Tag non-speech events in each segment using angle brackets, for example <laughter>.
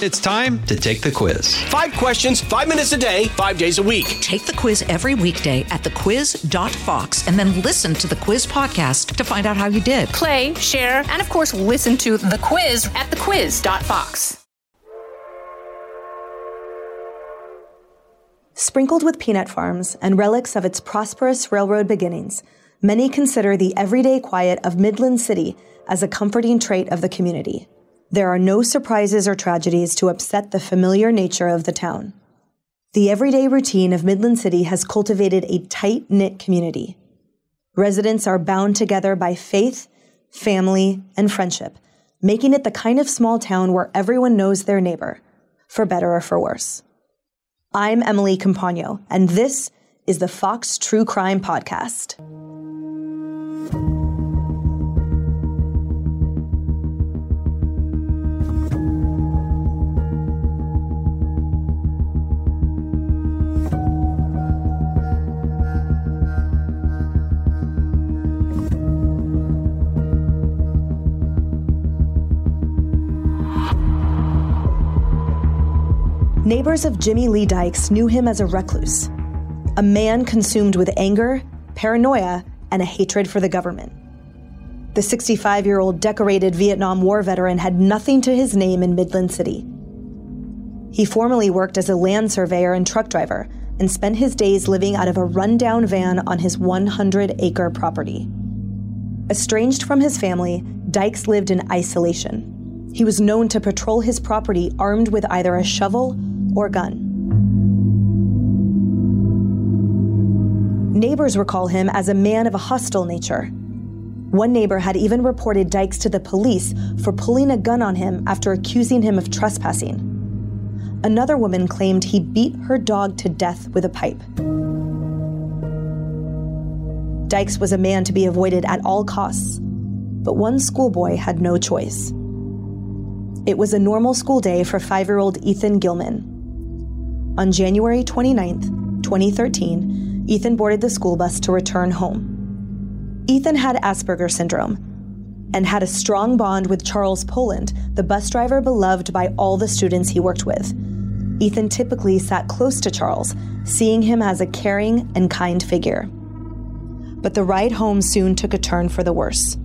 It's time to take the quiz. Five questions, five minutes a day, five days a week. Take the quiz every weekday at thequiz.fox and then listen to the quiz podcast to find out how you did. Play, share, and of course, listen to the quiz at thequiz.fox. Sprinkled with peanut farms and relics of its prosperous railroad beginnings, many consider the everyday quiet of Midland City as a comforting trait of the community. There are no surprises or tragedies to upset the familiar nature of the town. The everyday routine of Midland City has cultivated a tight knit community. Residents are bound together by faith, family, and friendship, making it the kind of small town where everyone knows their neighbor, for better or for worse. I'm Emily Compagno, and this is the Fox True Crime Podcast. Neighbors of Jimmy Lee Dykes knew him as a recluse, a man consumed with anger, paranoia, and a hatred for the government. The 65 year old decorated Vietnam War veteran had nothing to his name in Midland City. He formerly worked as a land surveyor and truck driver and spent his days living out of a rundown van on his 100 acre property. Estranged from his family, Dykes lived in isolation. He was known to patrol his property armed with either a shovel or gun. Neighbors recall him as a man of a hostile nature. One neighbor had even reported Dykes to the police for pulling a gun on him after accusing him of trespassing. Another woman claimed he beat her dog to death with a pipe. Dykes was a man to be avoided at all costs, but one schoolboy had no choice. It was a normal school day for five year old Ethan Gilman. On January 29, 2013, Ethan boarded the school bus to return home. Ethan had Asperger syndrome and had a strong bond with Charles Poland, the bus driver beloved by all the students he worked with. Ethan typically sat close to Charles, seeing him as a caring and kind figure. But the ride home soon took a turn for the worse.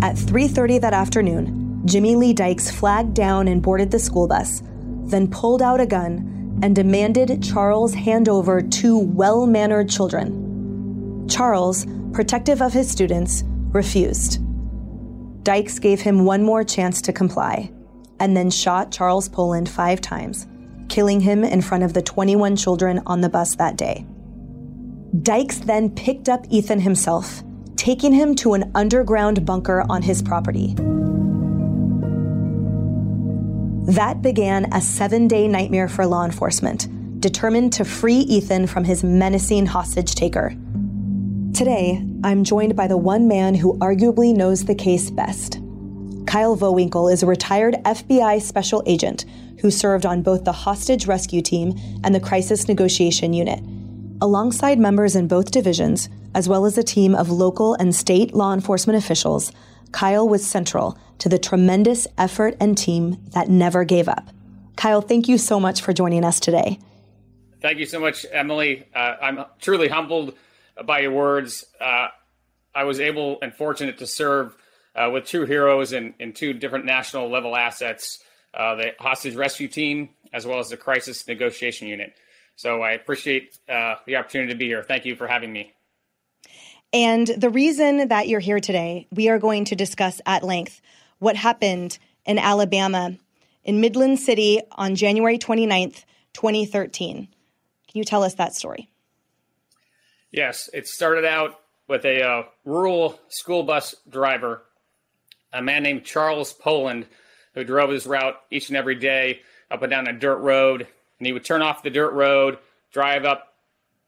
At 3:30 that afternoon, Jimmy Lee Dykes flagged down and boarded the school bus, then pulled out a gun and demanded Charles hand over two well mannered children. Charles, protective of his students, refused. Dykes gave him one more chance to comply and then shot Charles Poland five times, killing him in front of the 21 children on the bus that day. Dykes then picked up Ethan himself, taking him to an underground bunker on his property. That began a seven day nightmare for law enforcement, determined to free Ethan from his menacing hostage taker. Today, I'm joined by the one man who arguably knows the case best. Kyle Vowinkel is a retired FBI special agent who served on both the hostage rescue team and the crisis negotiation unit. Alongside members in both divisions, as well as a team of local and state law enforcement officials, Kyle was central to the tremendous effort and team that never gave up. Kyle, thank you so much for joining us today. Thank you so much, Emily. Uh, I'm truly humbled by your words. Uh, I was able and fortunate to serve uh, with two heroes in, in two different national level assets uh, the hostage rescue team, as well as the crisis negotiation unit. So I appreciate uh, the opportunity to be here. Thank you for having me. And the reason that you're here today, we are going to discuss at length what happened in Alabama in Midland City on January 29th, 2013. Can you tell us that story? Yes, it started out with a uh, rural school bus driver, a man named Charles Poland, who drove his route each and every day up and down a dirt road. And he would turn off the dirt road, drive up,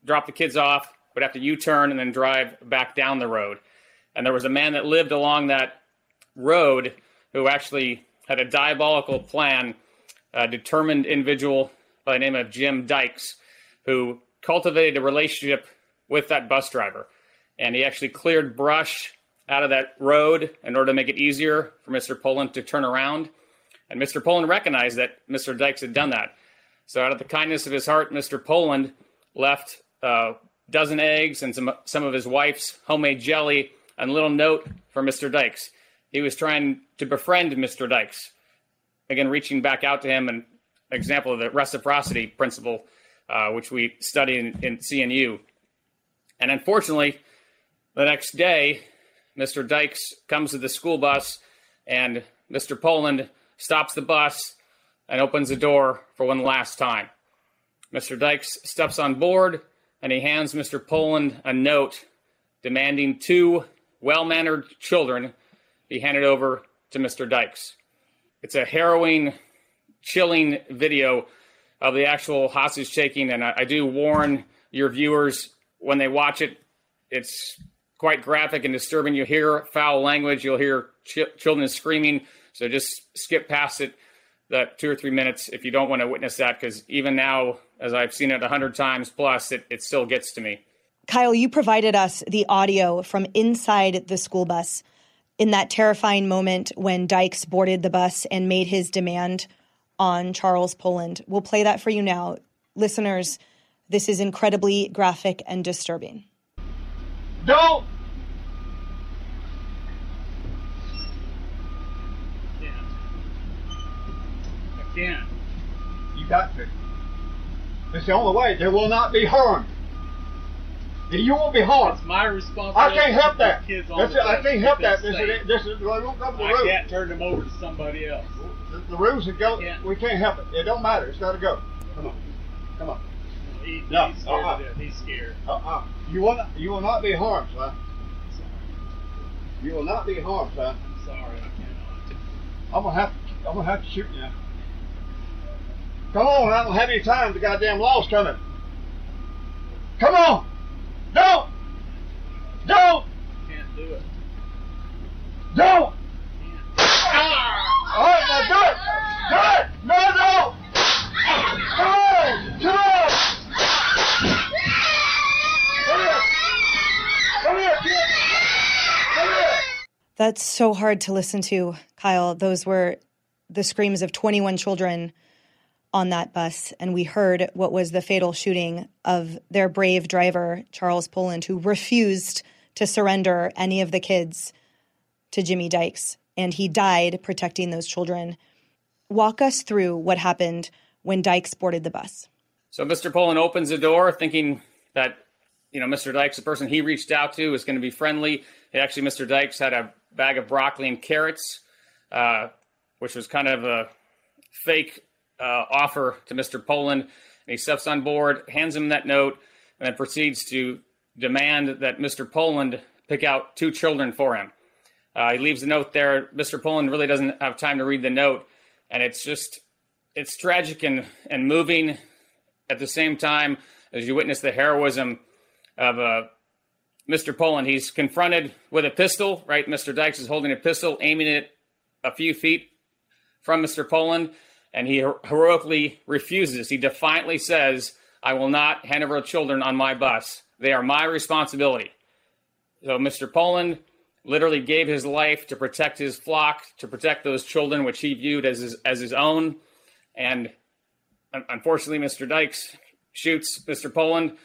drop the kids off, would have to U-turn and then drive back down the road. And there was a man that lived along that road who actually had a diabolical plan, a determined individual by the name of Jim Dykes, who cultivated a relationship with that bus driver. And he actually cleared brush out of that road in order to make it easier for Mr. Poland to turn around. And Mr. Poland recognized that Mr. Dykes had done that. So, out of the kindness of his heart, Mr. Poland left a dozen eggs and some, some of his wife's homemade jelly and a little note for Mr. Dykes. He was trying to befriend Mr. Dykes. Again, reaching back out to him, an example of the reciprocity principle, uh, which we study in, in CNU. And unfortunately, the next day, Mr. Dykes comes to the school bus, and Mr. Poland stops the bus and opens the door for one last time. Mr. Dykes steps on board and he hands Mr. Poland a note demanding two well mannered children be handed over to Mr. Dykes. It's a harrowing, chilling video of the actual hostage taking, and I, I do warn your viewers when they watch it, it's quite graphic and disturbing. You hear foul language, you'll hear ch- children screaming, so just skip past it that two or three minutes if you don't want to witness that, because even now, as I've seen it a hundred times plus, it, it still gets to me. Kyle, you provided us the audio from inside the school bus in that terrifying moment when Dykes boarded the bus and made his demand on Charles Poland. We'll play that for you now. Listeners, this is incredibly graphic and disturbing. Don't! I can't. You got to. It's the only way. They will not be harmed. You won't be harmed. It's my responsibility. I can't help that. Kids on the. I can't help that. This is, this is, they won't come to the I rules. can't turn them over to somebody else. The, the rules that go, Can't. we can't help it. It don't matter. It's got to go. Come on. Come on. He, No, he's scared uh-uh. He's scared. Uh-uh. You will not, you will not be harmed, son. You will not be harmed, son. I'm sorry. I cannot. I'm gonna have to, I'm gonna have to shoot you. Come on, I don't have any time. The goddamn law's coming. Come on! Don't! Don't! Can't do it. Don't! Can't. All right, now do it! Do it! No, no! Come on! Come on! Come here! Come here, kid! Come here! That's so hard to listen to, Kyle. Those were the screams of 21 children on that bus. And we heard what was the fatal shooting of their brave driver, Charles Poland, who refused to surrender any of the kids to Jimmy Dykes. And he died protecting those children. Walk us through what happened when Dykes boarded the bus. So Mr. Poland opens the door thinking that, you know, Mr. Dykes, the person he reached out to, is going to be friendly. Actually, Mr. Dykes had a bag of broccoli and carrots, uh, which was kind of a fake uh, offer to Mr. Poland. And he steps on board, hands him that note, and then proceeds to demand that Mr. Poland pick out two children for him. Uh, he leaves the note there. Mr. Poland really doesn't have time to read the note, and it's just it's tragic and, and moving at the same time as you witness the heroism of uh, Mr. Poland. He's confronted with a pistol, right? Mr. Dykes is holding a pistol, aiming it a few feet from Mr. Poland, and he heroically refuses. He defiantly says, I will not hand over children on my bus. They are my responsibility. So Mr. Poland literally gave his life to protect his flock, to protect those children, which he viewed as his, as his own. And unfortunately, Mr. Dykes shoots Mr. Poland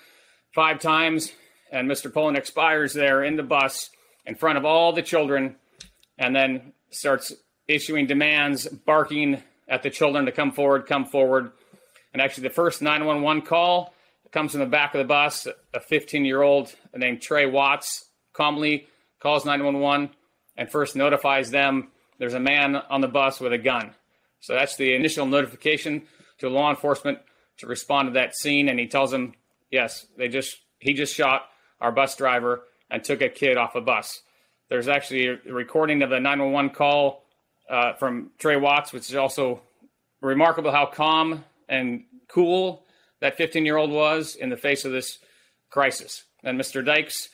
five times, and Mr. Poland expires there in the bus in front of all the children, and then starts issuing demands, barking at the children to come forward, come forward. And actually, the first 911 call comes from the back of the bus. A 15 year old named Trey Watts calmly calls 911 and first notifies them there's a man on the bus with a gun. So that's the initial notification to law enforcement to respond to that scene. And he tells them, yes, they just he just shot our bus driver and took a kid off a bus. There's actually a recording of the 911 call uh, from Trey Watts, which is also remarkable how calm and cool that 15 year old was in the face of this crisis. And Mr. Dykes,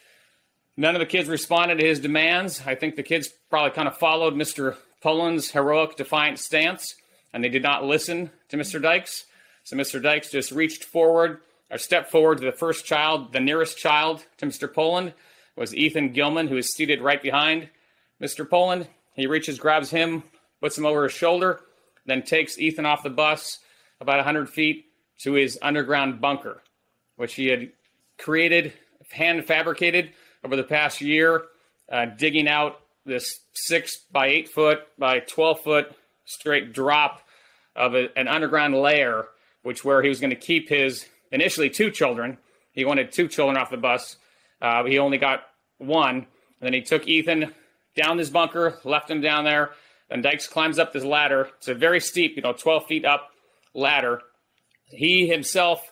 none of the kids responded to his demands. I think the kids probably kind of followed Mr. Poland's heroic, defiant stance, and they did not listen to Mr. Dykes. So Mr. Dykes just reached forward or stepped forward to the first child, the nearest child to Mr. Poland, was Ethan Gilman, who is seated right behind Mr. Poland. He reaches, grabs him, puts him over his shoulder, then takes Ethan off the bus about 100 feet to his underground bunker, which he had created, hand fabricated over the past year, uh, digging out this six by eight foot by 12 foot straight drop of a, an underground layer, which where he was going to keep his initially two children. He wanted two children off the bus. Uh, he only got one. And then he took Ethan down this bunker, left him down there. And Dykes climbs up this ladder. It's a very steep, you know, 12 feet up ladder. He himself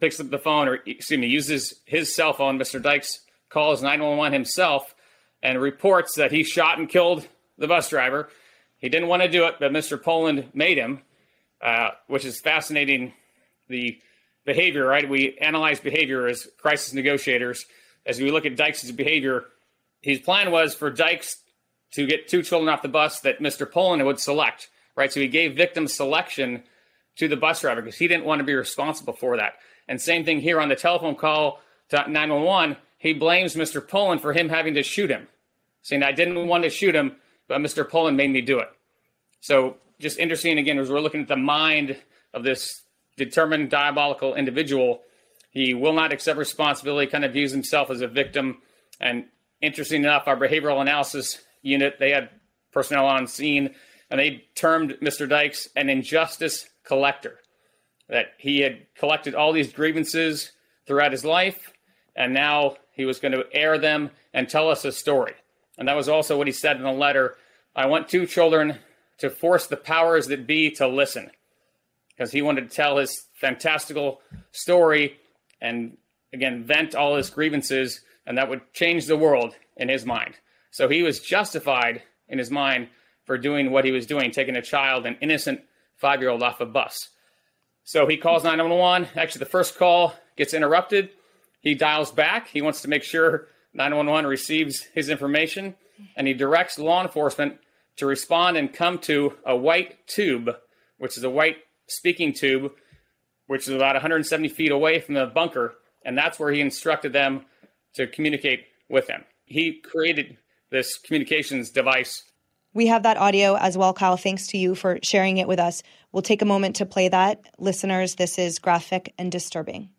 picks up the phone, or excuse me, uses his cell phone. Mr. Dykes calls 911 himself and reports that he shot and killed the bus driver. He didn't want to do it, but Mr. Poland made him, uh, which is fascinating. The behavior, right? We analyze behavior as crisis negotiators. As we look at Dykes' behavior, his plan was for Dykes to get two children off the bus that Mr. Poland would select, right? So he gave victim selection to the bus driver because he didn't want to be responsible for that. And same thing here on the telephone call to 911. He blames Mr. Poland for him having to shoot him, saying, I didn't want to shoot him, but Mr. Poland made me do it. So just interesting again, as we're looking at the mind of this determined diabolical individual, he will not accept responsibility, kind of views himself as a victim. And interesting enough, our behavioral analysis unit, they had personnel on scene and they termed Mr. Dykes an injustice collector. That he had collected all these grievances throughout his life, and now he was going to air them and tell us a story. And that was also what he said in the letter. I want two children to force the powers that be to listen because he wanted to tell his fantastical story and again vent all his grievances and that would change the world in his mind. So he was justified in his mind for doing what he was doing taking a child an innocent five year old off a bus. So he calls 911 actually the first call gets interrupted. He dials back. He wants to make sure 911 receives his information and he directs law enforcement to respond and come to a white tube which is a white speaking tube, which is about 170 feet away from the bunker, and that's where he instructed them to communicate with him. He created this communications device. We have that audio as well, Kyle. Thanks to you for sharing it with us. We'll take a moment to play that. Listeners, this is graphic and disturbing.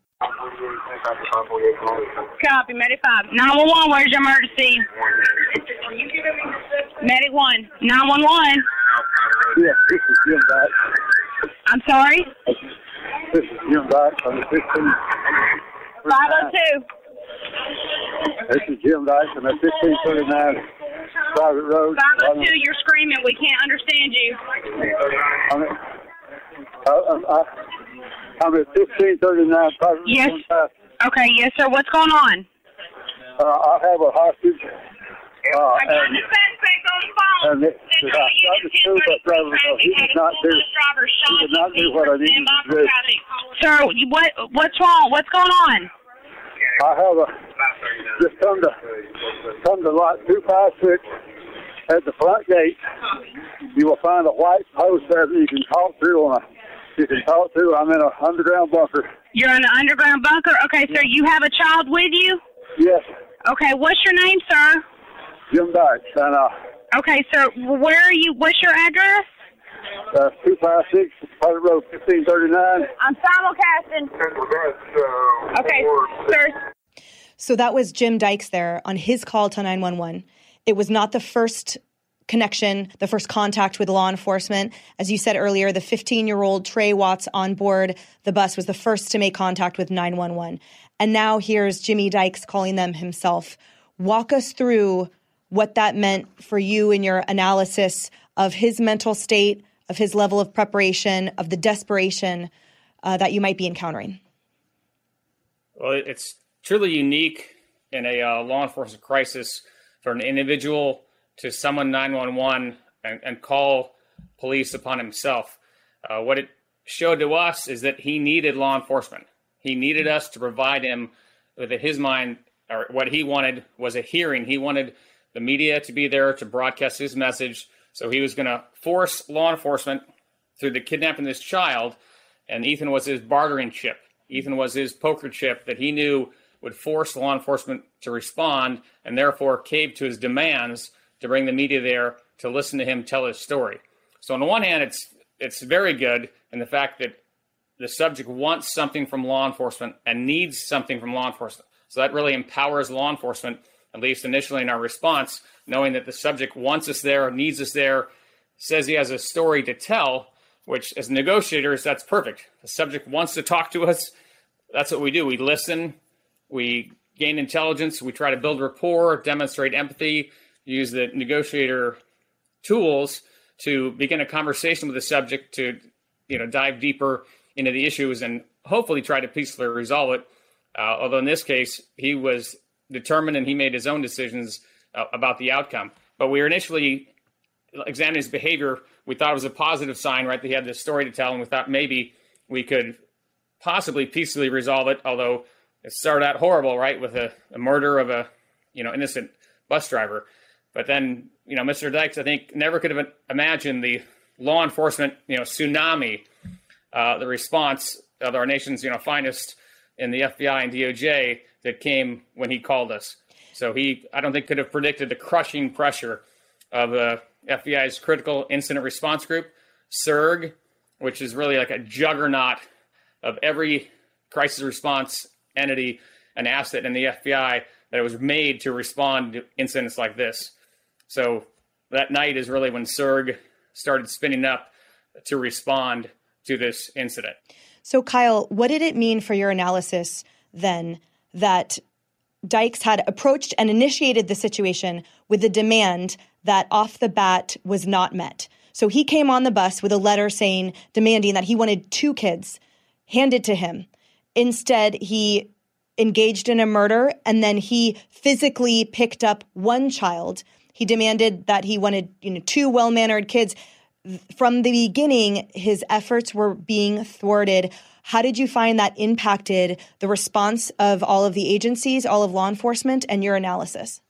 Copy, Medic 5. 911, where's your emergency? Medic 1. 911. Yes, this is Jim back. I'm sorry? This is Jim back on the 15. 502. This is Jim Dyson at 1539 private road. 502, you're screaming. We can't understand you. I'm at, I, I'm at 1539 private Yes. road. Okay, yes, sir. What's going on? Uh, I have a hostage. Uh, I got and, the suspect on the phone. and it, They I told me you tried to just sue driver, traffic he did not do, driver he did not do what I needed to do. Sir, what what's wrong? What's going on? I have a, just come to, come to lot 256 at the front gate. You will find a white post there that you can talk to on a, you can talk to. I'm in an underground bunker. You're in an underground bunker. Okay, sir, you have a child with you? Yes, Okay, what's your name, sir? Jim Dykes, and uh, Okay, sir, where are you? What's your address? Uh, 256 Private Road 1539. I'm simulcasting. Okay, sir. So that was Jim Dykes there on his call to 911. It was not the first connection, the first contact with law enforcement. As you said earlier, the 15 year old Trey Watts on board the bus was the first to make contact with 911. And now here's Jimmy Dykes calling them himself. Walk us through what that meant for you in your analysis of his mental state, of his level of preparation, of the desperation uh, that you might be encountering. Well, it's truly unique in a uh, law enforcement crisis for an individual to summon 911 and, and call police upon himself. Uh, what it showed to us is that he needed law enforcement. He needed us to provide him with his mind, or what he wanted was a hearing. He wanted the media to be there to broadcast his message. So he was going to force law enforcement through the kidnapping of this child. And Ethan was his bartering chip. Ethan was his poker chip that he knew would force law enforcement to respond and therefore cave to his demands to bring the media there to listen to him tell his story. So on the one hand, it's it's very good in the fact that the subject wants something from law enforcement and needs something from law enforcement. So that really empowers law enforcement, at least initially in our response, knowing that the subject wants us there, needs us there, says he has a story to tell, which as negotiators, that's perfect. The subject wants to talk to us. That's what we do. We listen, we gain intelligence, we try to build rapport, demonstrate empathy, use the negotiator tools to begin a conversation with the subject to you know dive deeper into the issues and hopefully try to peacefully resolve it. Uh, although in this case, he was determined and he made his own decisions uh, about the outcome. But we were initially examining his behavior. We thought it was a positive sign, right? That he had this story to tell, and we thought maybe we could possibly peacefully resolve it. Although it started out horrible, right, with a, a murder of a you know innocent bus driver. But then you know, Mr. Dykes, I think, never could have imagined the law enforcement you know tsunami, uh, the response of our nation's you know finest in the FBI and DOJ that came when he called us. So he, I don't think, could have predicted the crushing pressure of uh, the FBI's Critical Incident Response Group, CIRG, which is really like a juggernaut of every crisis response entity and asset in the FBI that was made to respond to incidents like this. So that night is really when CIRG started spinning up to respond to this incident. So, Kyle, what did it mean for your analysis then that Dykes had approached and initiated the situation with a demand that off the bat was not met? So he came on the bus with a letter saying, demanding that he wanted two kids handed to him. Instead, he engaged in a murder and then he physically picked up one child. He demanded that he wanted, you know, two well-mannered kids from the beginning, his efforts were being thwarted. How did you find that impacted the response of all of the agencies, all of law enforcement, and your analysis?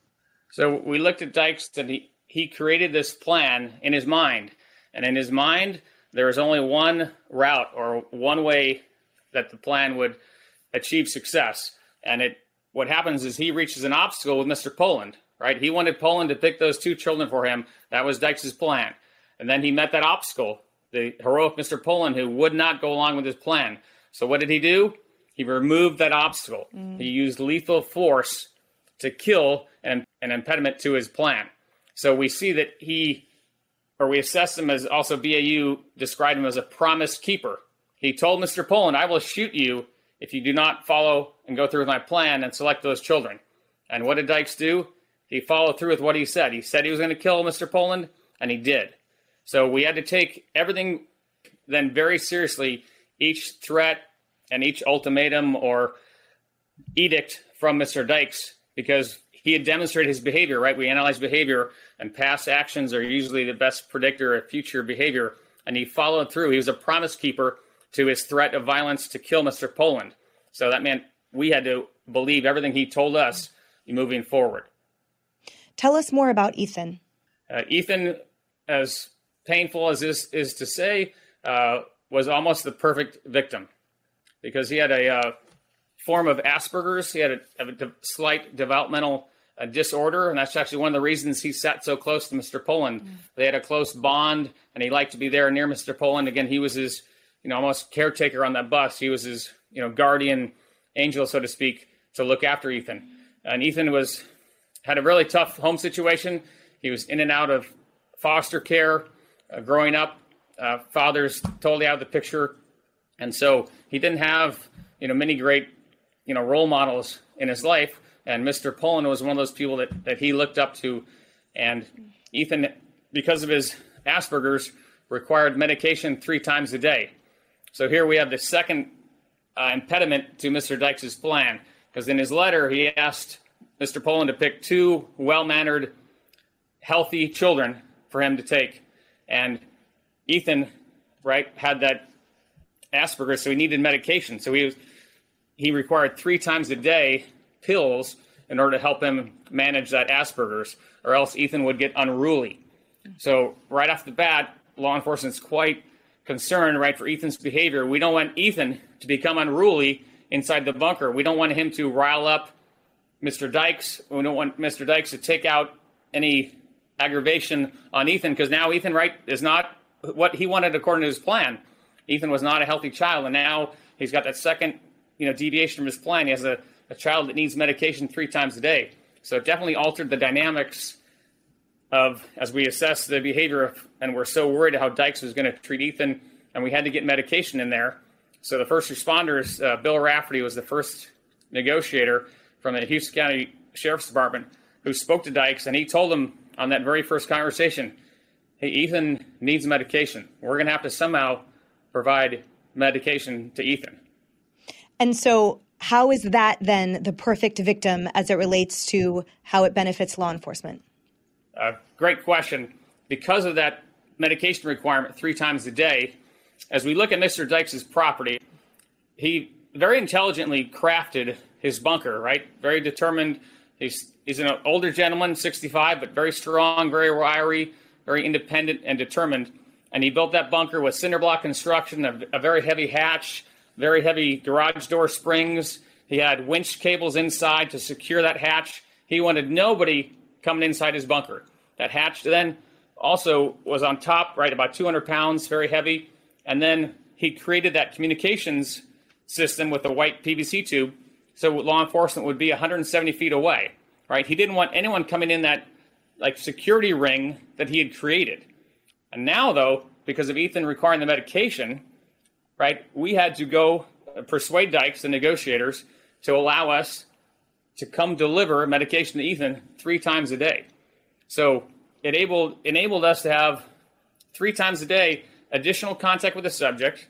So we looked at Dykes and he, he created this plan in his mind. And in his mind, there was only one route or one way that the plan would achieve success. And it what happens is he reaches an obstacle with Mr. Poland, right? He wanted Poland to pick those two children for him. That was Dykes' plan. And then he met that obstacle, the heroic Mr. Poland, who would not go along with his plan. So what did he do? He removed that obstacle. Mm. He used lethal force to kill an, an impediment to his plan. So we see that he, or we assess him as also BAU described him as a promise keeper. He told Mr. Poland, I will shoot you if you do not follow and go through with my plan and select those children. And what did Dykes do? He followed through with what he said. He said he was going to kill Mr. Poland, and he did. So we had to take everything then very seriously, each threat and each ultimatum or edict from Mr. Dykes, because he had demonstrated his behavior, right? We analyze behavior, and past actions are usually the best predictor of future behavior. And he followed through. He was a promise keeper to his threat of violence to kill Mr. Poland. So that meant we had to believe everything he told us moving forward. Tell us more about Ethan. Uh, Ethan, as painful as this is to say, uh, was almost the perfect victim because he had a uh, form of Asperger's. He had a, a de- slight developmental uh, disorder, and that's actually one of the reasons he sat so close to Mr. Poland. Mm. They had a close bond, and he liked to be there near Mr. Poland. Again, he was his, you know, almost caretaker on that bus. He was his, you know, guardian angel, so to speak, to look after Ethan. And Ethan was had a really tough home situation. He was in and out of foster care uh, growing up. Uh, father's totally out of the picture, and so he didn't have you know many great you know role models in his life. And Mr. Poland was one of those people that that he looked up to. And Ethan, because of his Asperger's, required medication three times a day. So here we have the second uh, impediment to Mr. Dykes' plan, because in his letter he asked Mr. Poland to pick two well-mannered, healthy children for him to take. And Ethan, right, had that Asperger's, so he needed medication. So he was he required three times a day pills in order to help him manage that Asperger's, or else Ethan would get unruly. So right off the bat, law enforcement's quite concerned, right, for Ethan's behavior. We don't want Ethan to become unruly inside the bunker. We don't want him to rile up Mr. Dykes. We don't want Mr. Dykes to take out any aggravation on Ethan because now Ethan right is not what he wanted according to his plan. Ethan was not a healthy child, and now he's got that second, you know, deviation from his plan. He has a, a child that needs medication three times a day. So it definitely altered the dynamics of as we assess the behavior of, and we're so worried how Dykes was going to treat Ethan, and we had to get medication in there. So the first responders, uh, Bill Rafferty was the first negotiator from the Houston County Sheriff's Department who spoke to Dykes, and he told him on that very first conversation, "Hey, Ethan needs medication. We're going to have to somehow provide medication to Ethan." And so, how is that then the perfect victim as it relates to how it benefits law enforcement? Uh, great question. Because of that medication requirement three times a day, as we look at Mr. Dykes' property, he very intelligently crafted his bunker, right? Very determined. He's, he's an older gentleman, 65, but very strong, very wiry, very independent and determined. And he built that bunker with cinder block construction, a, a very heavy hatch, very heavy garage door springs. He had winch cables inside to secure that hatch. He wanted nobody coming inside his bunker. That hatch then also was on top, right, about 200 pounds, very heavy. And then he created that communications system with a white PVC tube so law enforcement would be 170 feet away, right? He didn't want anyone coming in that like security ring that he had created. And now, though, because of Ethan requiring the medication, right, we had to go uh, persuade Dykes, the negotiators, to allow us to come deliver medication to Ethan three times a day. So it enabled, enabled us to have three times a day additional contact with the subject,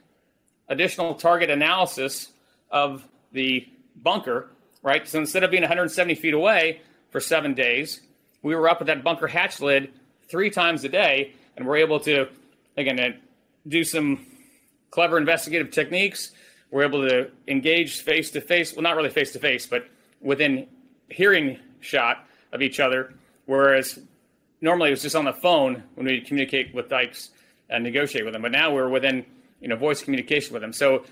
additional target analysis of the bunker, right? So instead of being 170 feet away for seven days, we were up at that bunker hatch lid three times a day, and we're able to, again, uh, do some clever investigative techniques. We're able to engage face to face, well, not really face to face, but within hearing shot of each other, whereas normally it was just on the phone when we communicate with Dykes and negotiate with them. But now we're within, you know, voice communication with them. So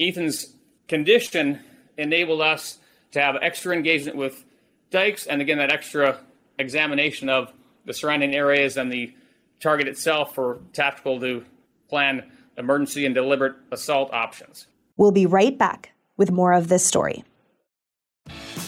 Ethan's condition enabled us to have extra engagement with Dykes and again that extra examination of the surrounding areas and the target itself for tactical to plan emergency and deliberate assault options. We'll be right back with more of this story.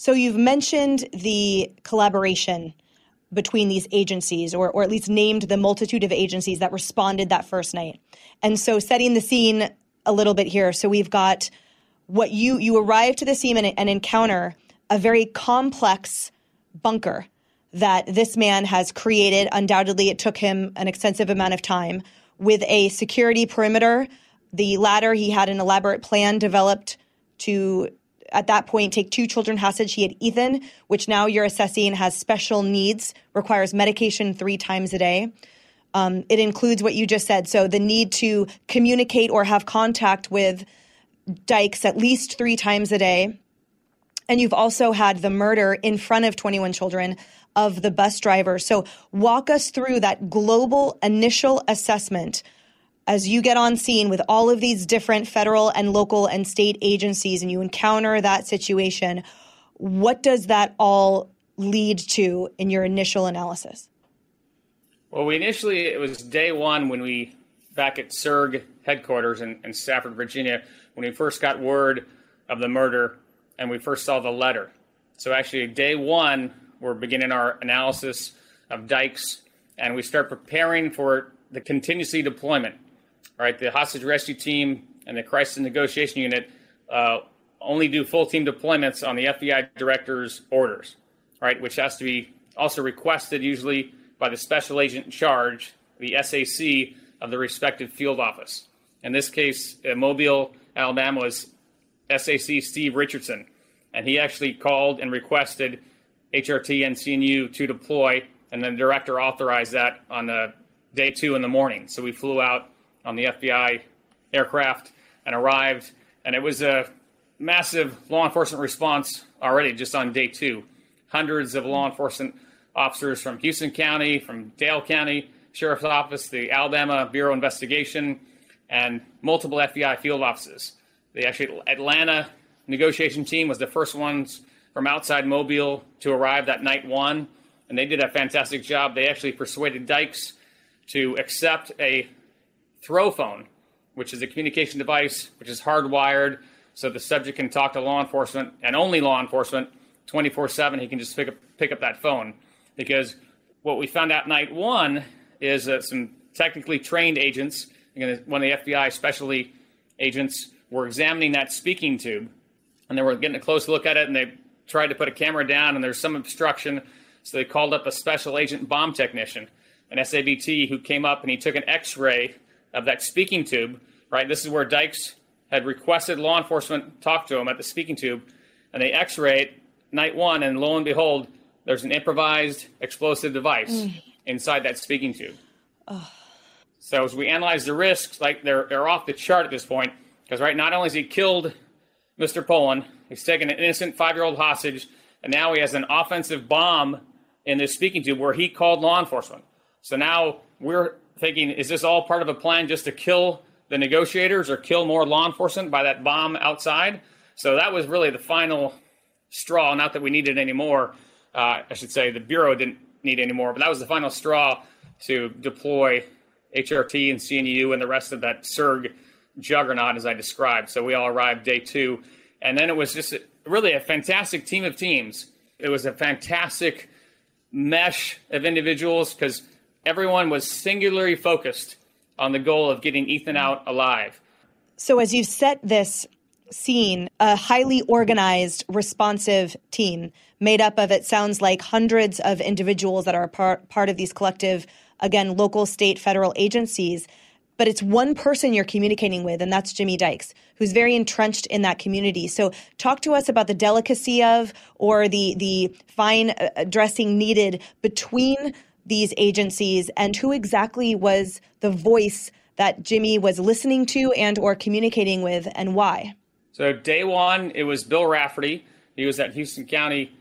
So you've mentioned the collaboration between these agencies, or, or at least named the multitude of agencies that responded that first night. And so setting the scene a little bit here. So we've got what you you arrive to the scene and, and encounter a very complex bunker that this man has created. Undoubtedly, it took him an extensive amount of time with a security perimeter. The latter, he had an elaborate plan developed to at that point take two children hostage. He had Ethan, which now you're assessing has special needs, requires medication three times a day. Um, it includes what you just said. So the need to communicate or have contact with Dykes at least three times a day. And you've also had the murder in front of 21 children of the bus driver. So walk us through that global initial assessment as you get on scene with all of these different federal and local and state agencies and you encounter that situation, what does that all lead to in your initial analysis? Well, we initially, it was day one when we, back at CIRG headquarters in, in Stafford, Virginia, when we first got word of the murder and we first saw the letter. So, actually, day one, we're beginning our analysis of Dykes and we start preparing for the contingency deployment right? The hostage rescue team and the crisis negotiation unit uh, only do full team deployments on the FBI director's orders, right? Which has to be also requested usually by the special agent in charge, the SAC of the respective field office. In this case, uh, Mobile, Alabama was SAC Steve Richardson. and he actually called and requested HRT and CNU to deploy, and then the director authorized that on the day two in the morning. So we flew out on the FBI aircraft and arrived, and it was a massive law enforcement response already just on day two. Hundreds of law enforcement officers from Houston County, from Dale County Sheriff's Office, the Alabama Bureau of Investigation, and multiple FBI field offices. The actually Atlanta negotiation team was the first ones from outside Mobile to arrive that night one, and they did a fantastic job. They actually persuaded Dykes to accept a throw phone, which is a communication device which is hardwired so the subject can talk to law enforcement and only law enforcement 24 7. He can just pick up, pick up that phone. Because what we found out night one is that some technically trained agents, one of the FBI specialty agents, were examining that speaking tube and they were getting a close look at it and they tried to put a camera down and there's some obstruction. So they called up a special agent bomb technician, an SABT, who came up and he took an x ray of that speaking tube. Right, this is where Dykes had requested law enforcement talk to him at the speaking tube, and they x ray night one, and lo and behold, there's an improvised explosive device mm. inside that speaking tube. Oh. So as we analyze the risks, like they're they're off the chart at this point, because right, not only has he killed Mr. Poland, he's taken an innocent five-year-old hostage, and now he has an offensive bomb in this speaking tube where he called law enforcement. So now we're thinking, is this all part of a plan just to kill the negotiators or kill more law enforcement by that bomb outside? So that was really the final straw. Not that we needed any more. Uh, I should say the bureau didn't need any more, but that was the final straw to deploy HRT and CNU and the rest of that CIRG juggernaut as I described. So we all arrived day two, and then it was just really a fantastic team of teams. It was a fantastic mesh of individuals because everyone was singularly focused on the goal of getting Ethan out alive. So as you set this scene, a highly organized, responsive team made up of it sounds like hundreds of individuals that are part, part of these collective, again, local, state, federal agencies. But it's one person you're communicating with, and that's Jimmy Dykes, who's very entrenched in that community. So, talk to us about the delicacy of or the the fine uh, dressing needed between these agencies and who exactly was the voice that Jimmy was listening to and or communicating with and why? So day one, it was Bill Rafferty. He was at Houston County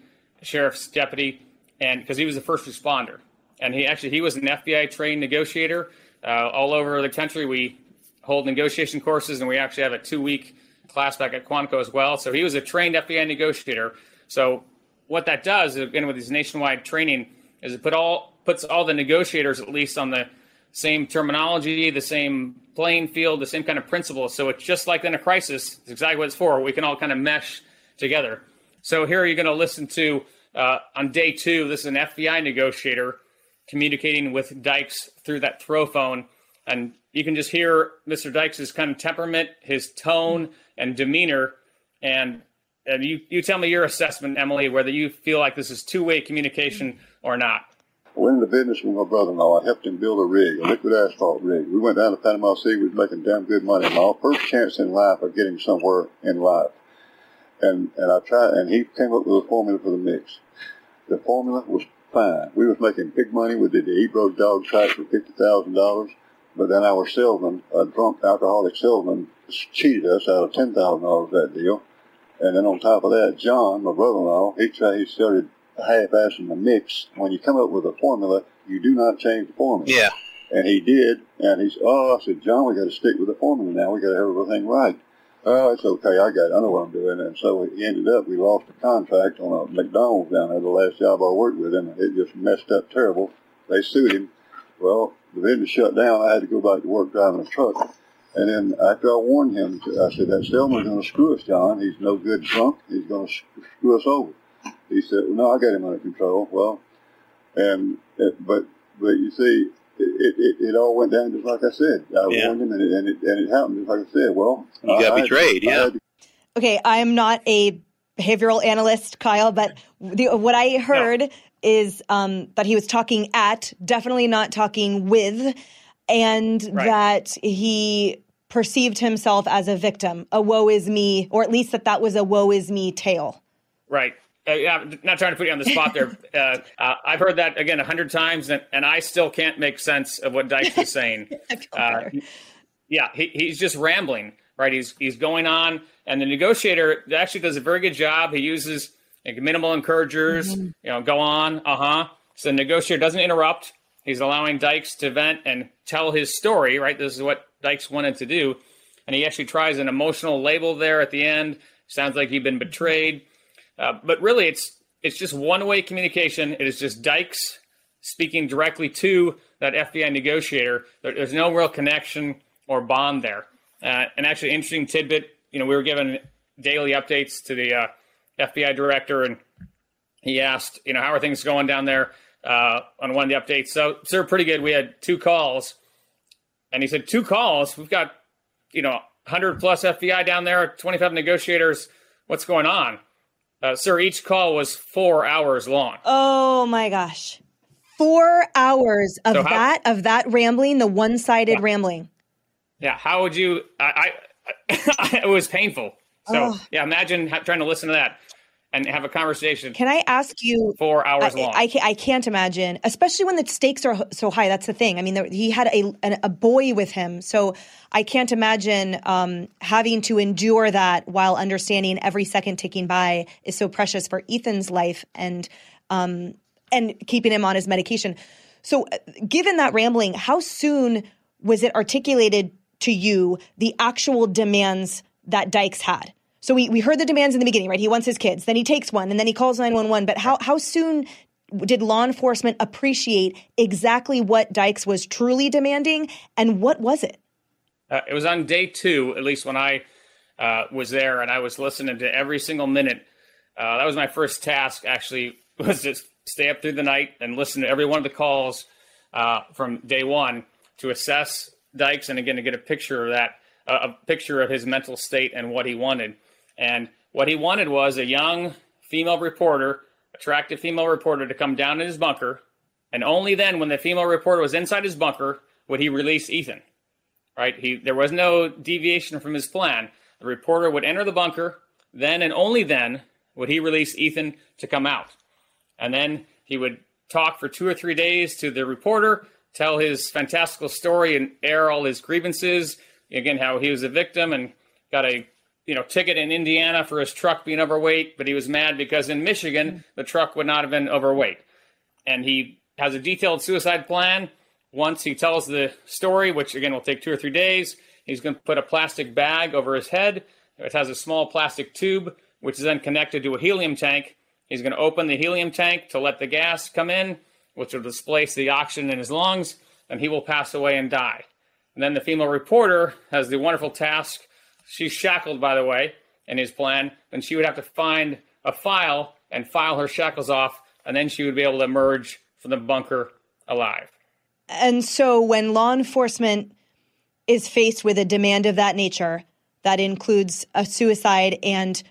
Sheriff's deputy, and because he was the first responder, and he actually he was an FBI trained negotiator. Uh, all over the country, we hold negotiation courses, and we actually have a two week class back at Quantico as well. So he was a trained FBI negotiator. So what that does, again, with his nationwide training, is it put all puts all the negotiators at least on the same terminology, the same playing field, the same kind of principles. So it's just like in a crisis. It's exactly what it's for. We can all kind of mesh together. So here you're going to listen to uh, on day two. This is an FBI negotiator communicating with Dykes through that throw phone, and you can just hear Mr. Dykes' kind of temperament, his tone and demeanor, and and you you tell me your assessment, Emily, whether you feel like this is two way communication or not went into business with my brother-in-law. I helped him build a rig, a liquid asphalt rig. We went down to Panama City. We was making damn good money. My first chance in life of getting somewhere in life. And, and I tried, and he came up with a formula for the mix. The formula was fine. We was making big money. We did the Ebro dog site for $50,000. But then our salesman, a drunk alcoholic salesman, cheated us out of $10,000 that deal. And then on top of that, John, my brother-in-law, he tried, he started half-assing the mix. When you come up with a formula, you do not change the formula. Yeah. And he did, and he said, "Oh, I said, John, we got to stick with the formula now. We got to have everything right." Oh, it's okay. I got. It. I know what I'm doing. And so he ended up. We lost the contract on a McDonald's down there. The last job I worked with him, it just messed up terrible. They sued him. Well, the business shut down. I had to go back to work driving a truck. And then after I warned him, I said, that Selma's going to screw us, John. He's no good drunk. He's going to screw us over. He said, well, no, I got him under control. Well, and, it, but, but you see, it, it, it, all went down just like I said. I yeah. warned him and it, and it, and it happened just like I said. Well, you I, got betrayed, I, yeah. I okay, I'm not a behavioral analyst, Kyle, but the, what I heard no. is um, that he was talking at, definitely not talking with, and right. that he perceived himself as a victim, a woe is me, or at least that that was a woe is me tale. Right. Uh, yeah, I'm not trying to put you on the spot there. <laughs> Uh, uh, I've heard that again a hundred times, and, and I still can't make sense of what Dykes is saying. <laughs> Uh, yeah, he, he's just rambling, right? He's he's going on, and the negotiator actually does a very good job. He uses like, minimal encouragers, Mhm. you know, go on, uh huh. So the negotiator doesn't interrupt. He's allowing Dykes to vent and tell his story, right? This is what Dykes wanted to do, and he actually tries an emotional label there at the end. Sounds like he'd been betrayed, uh, but really, it's it's just one way communication. It is just Dykes speaking directly to that FBI negotiator. There- There's no real connection or bond there. Uh, and actually, interesting tidbit. You know, we were given daily updates to the uh, FBI director, and he asked, you know, how are things going down there uh, on one of the updates? So, sir, pretty good. We had two calls, and he said two calls. We've got, you know, 100 plus FBI down there, 25 negotiators. What's going on, uh, sir? Each call was four hours long. Oh my gosh. Four hours of So how- that, of that rambling, the one sided rambling. Yeah, how would you? I, I <laughs> it was painful. So Ugh. yeah, imagine trying to listen to that and have a conversation. Can I ask you? Four hours I, long. I, I can't imagine, especially when the stakes are so high. That's the thing. I mean, there, he had a, an, a boy with him, so I can't imagine um, having to endure that while understanding every second ticking by is so precious for Ethan's life and um, and keeping him on his medication. So, uh, given that rambling, how soon was it articulated to you the actual demands that Dykes had? So we, we heard the demands in the beginning, right? He wants his kids, then he takes one, and then he calls 911. But how, how soon did law enforcement appreciate exactly what Dykes was truly demanding, and what was it? Uh, it was on day two, at least when I uh, was there, and I was listening to every single minute. Uh, that was my first task. Actually, <laughs> was just stay up through the night and listen to every one of the calls uh, from day one to assess Dykes, and again to get a picture of that, uh, a picture of his mental state and what he wanted. And what he wanted was a young female reporter, attractive female reporter, to come down in his bunker, and only then, when the female reporter was inside his bunker, would he release Ethan right? He there was no deviation from his plan. The reporter would enter the bunker, then and only then would he release Ethan to come out. And then he would talk for two or three days to the reporter, tell his fantastical story and air all his grievances. Again, how he was a victim and got a you know ticket in Indiana for his truck being overweight, but he was mad because in Michigan hmm. the truck would not have been overweight. And he has a detailed suicide plan. Once he tells the story, which again will take two or three days, he's going to put a plastic bag over his head. It has a small plastic tube, which is then connected to a helium tank. He's going to open the helium tank to let the gas come in, which will displace the oxygen in his lungs, and he will pass away and die. And then the female reporter has the wonderful task. She's shackled, by the way, in his plan, Then she would have to find a file and file her shackles off, and then she would be able to emerge from the bunker alive. And so when law enforcement is faced with a demand of that nature, that includes a suicide and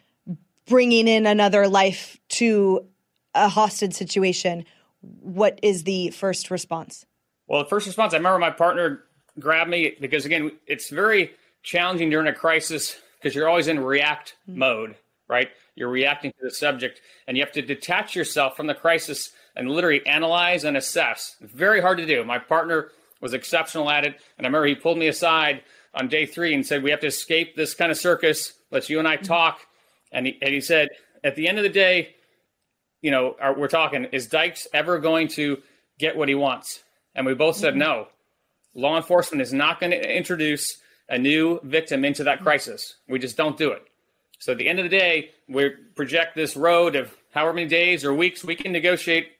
bringing in another life to a hostage situation, what is the first response? Well, the first response, I remember my partner grabbed me because, again, it's very challenging during a crisis because you're always in react hmm. mode, right? You're reacting to the subject and you have to detach yourself from the crisis and literally analyze and assess. Very hard to do. My partner was exceptional at it. And I remember he pulled me aside on day three and said, We have to escape this kind of circus. Let's you and I hmm. talk. And he, and he said, At the end of the day, you know, are, we're talking, is Dykes ever going to get what he wants? And we both said hmm. no. Law enforcement is not going to introduce a new victim into that crisis. We just don't do it. So at the end of the day, we project this road of however many days or weeks we can negotiate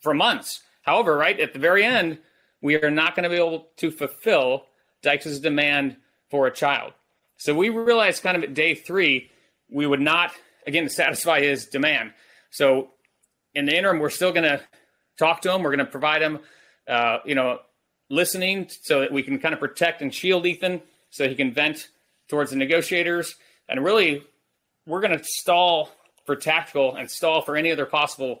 for months. However, right at the very end, we are not going to be able to fulfill Dykes' demand for a child. So we realized kind of at day three, we would not, again, <laughs> satisfy his demand. So in the interim, we're still going to talk to him. We're going to provide him, uh, you know, listening so that we can kind of protect and shield Ethan so he can vent towards the negotiators. And really, we're going to stall for tactical and stall for any other possible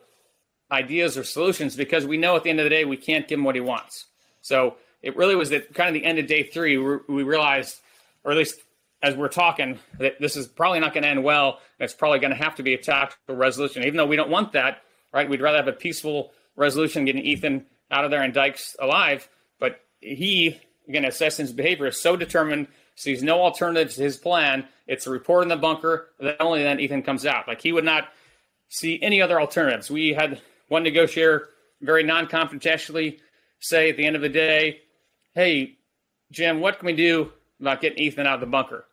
ideas or solutions because we know at the end of the day we can't give him what he wants. So it really was at kind of the end of day three we we realized, or at least as we're talking, that this is probably not going to end well. It's probably going to have to be a tactical resolution, even though we don't want that, right? We'd rather have a peaceful resolution, getting Ethan out of there and Dykes alive. But he, again, assessing his behavior, is so determined, sees no alternative to his plan. It's a report in the bunker. That only then Ethan comes out. Like he would not see any other alternatives. We had one negotiator very non-confrontationally say at the end of the day, "Hey, Jim, what can we do about getting Ethan out of the bunker?"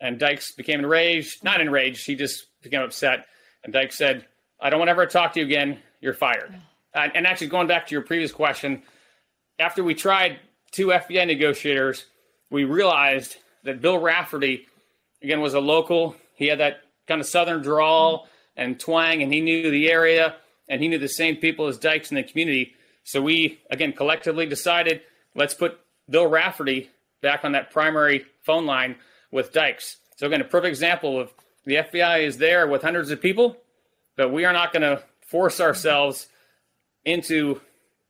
And Dykes became enraged, not enraged. He just became upset. And Dykes said, "I don't want to ever talk to you again. You're fired." And actually, going back to your previous question, after we tried two FBI negotiators, we realized that Bill Rafferty, again, was a local. He had that kind of southern drawl and twang, and he knew the area, and he knew the same people as Dykes in the community. So we, again, collectively decided let's put Bill Rafferty back on that primary phone line with Dykes. So again, a perfect example of the FBI is there with hundreds of people, but we are not going to force ourselves into,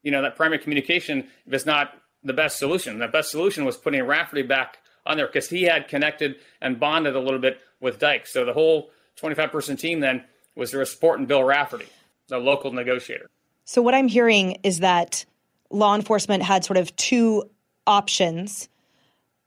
you know, that primary communication if it's not the best solution. The best solution was putting Rafferty back on there because he had connected and bonded a little bit with Dykes. So the whole 25 person team then was there supporting Bill Rafferty, the local negotiator. So what I'm hearing is that law enforcement had sort of two options.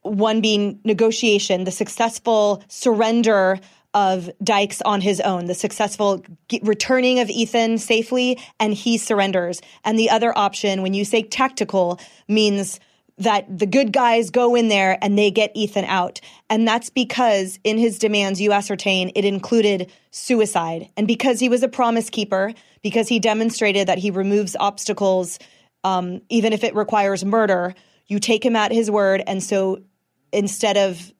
One being negotiation, the successful surrender of Dykes on his own, the successful returning of Ethan safely, and he surrenders. And the other option, when you say tactical, means that the good guys go in there and they get Ethan out. And that's because in his demands, you ascertain it included suicide. And because he was a promise keeper, because he demonstrated that he removes obstacles, um, even if it requires murder, you take him at his word. And so instead of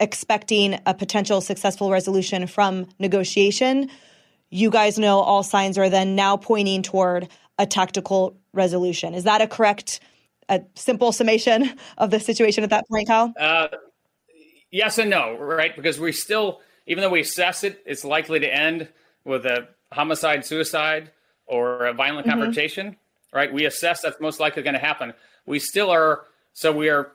expecting a potential successful resolution from negotiation, you guys know all signs are then now pointing toward a tactical resolution. Is that a correct, a simple summation of the situation at that point, Kyle? Uh, yes and no, right? Because we still, even though we assess it, it's likely to end with a homicide, suicide, or a violent mm-hmm. confrontation, right? We assess that's most likely going to happen. We still are, so we are,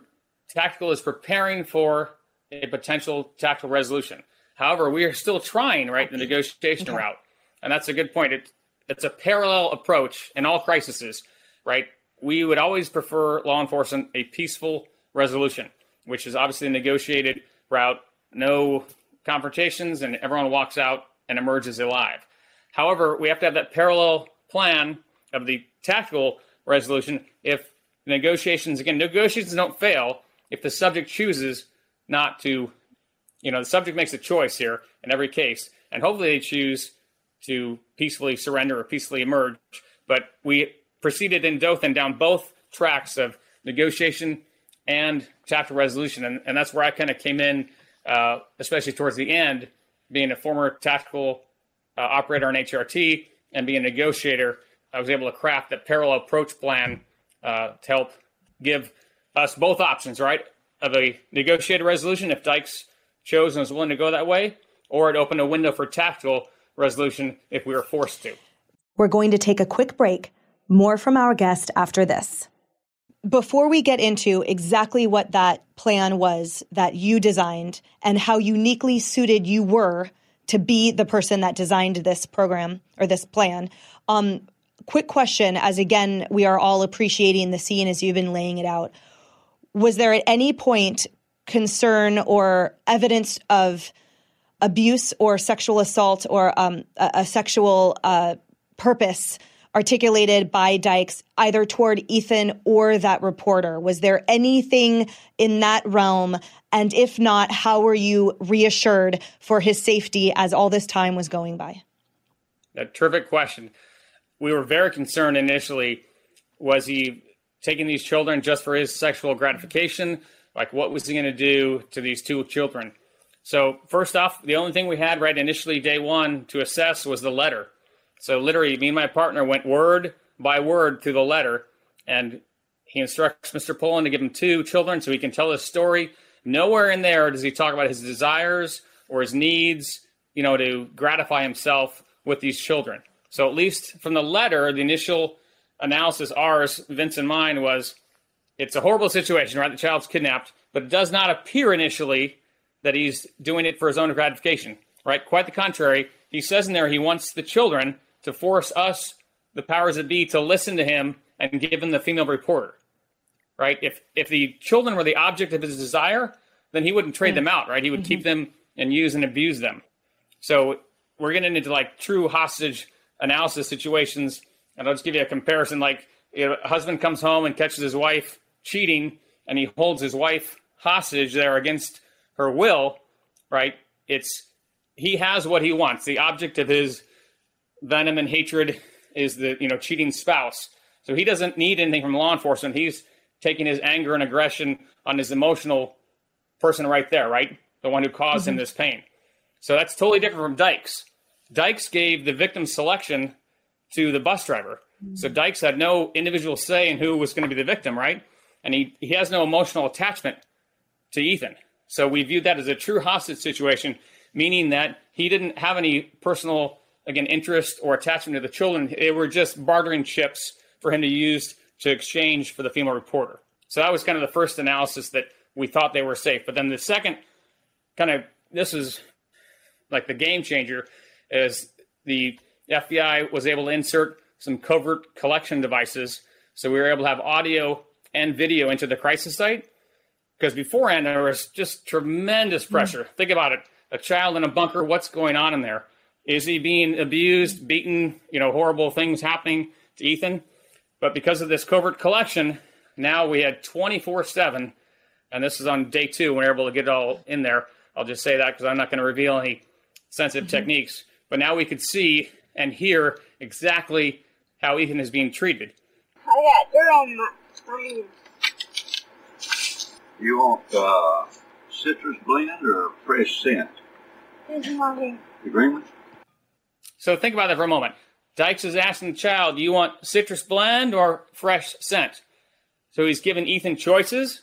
tactical is preparing for a potential tactical resolution. However, we are still trying, right, the negotiation okay. route. And that's a good point. It, it's a parallel approach in all crises, right? We would always prefer law enforcement a peaceful resolution, which is obviously a negotiated route, no confrontations, and everyone walks out and emerges alive. However, we have to have that parallel plan of the tactical resolution if negotiations, again, negotiations don't fail if the subject chooses not to, you know, the subject makes a choice here in every case, and hopefully they choose to peacefully surrender or peacefully emerge. But we proceeded in Dothan down both tracks of negotiation and chapter resolution, and, and that's where I kind of came in, uh, especially towards the end, being a former tactical uh, operator on HRT and being a negotiator. I was able to craft that parallel approach plan uh, to help give us both options, right? Of a negotiated resolution if Dykes chose and was willing to go that way, or it opened a window for tactical resolution if we were forced to. We're going to take a quick break. More from our guest after this. Before we get into exactly what that plan was that you designed and how uniquely suited you were to be the person that designed this program or this plan, um, quick question as again, we are all appreciating the scene as you've been laying it out was there at any point concern or evidence of abuse or sexual assault or um, a, a, sexual uh, purpose articulated by Dykes either toward Ethan or that reporter? Was there anything in that realm? And if not, how were you reassured for his safety as all this time was going by? A terrific question. We were very concerned initially. Was he taking these children just for his sexual gratification? Like, what was he going to do to these two children? So, first off, the only thing we had right initially, day one, to assess was the letter. So, literally, me and my partner went word by word through the letter, and he instructs Mr. Poland to give him two children so he can tell his story. Nowhere in there does he talk about his desires or his needs, you know, to gratify himself with these children. So, at least from the letter, the initial analysis, ours, Vince and mine, was it's a horrible situation, right? The child's kidnapped, but it does not appear initially that he's doing it for his own gratification, right? Quite the contrary. He says in there he wants the children to force us, the powers that be, to listen to him and give him the female reporter, right? If if the children were the object of his desire, then he wouldn't trade hmm. them out, right? He would keep mm-hmm. them and use and abuse them. So we're getting into like true hostage analysis situations, and I'll just give you a comparison. Like you know, a husband comes home and catches his wife cheating, and he holds his wife hostage there against her will, right? It's he has what he wants. The object of his venom and hatred is the you know cheating spouse. So he doesn't need anything from law enforcement. He's taking his anger and aggression on his emotional person right there, right? The one who caused him mm-hmm. this pain. So that's totally different from Dykes. Dykes gave the victim selection to the bus driver. So mm-hmm. Dykes had no individual say in who was going to be the victim, right? And he, he has no emotional attachment to Ethan. So we viewed that as a true hostage situation, meaning that he didn't have any personal, again, interest or attachment to the children. They were just bartering chips for him to use to exchange for the female reporter. So that was kind of the first analysis that we thought they were safe. But then the second kind of this is like the game changer is the FBI was able to insert some covert collection devices. So we were able to have audio and video into the crisis site. Because beforehand, there was just tremendous hmm. pressure. Think about it a child in a bunker, what's going on in there? Is he being abused, beaten, you know, horrible things happening to Ethan? But because of this covert collection, now we had 24 7, and this is on day two, when we are able to get it all in there. I'll just say that because I'm not going to reveal any sensitive mm-hmm. techniques. But now we could see and hear exactly how Ethan is being treated. I got dirt on my screen. You want uh, citrus blend or fresh scent? Here's my The green one? So think about that for a moment. Dykes is asking the child, do you want citrus blend or fresh scent? So he's given Ethan choices,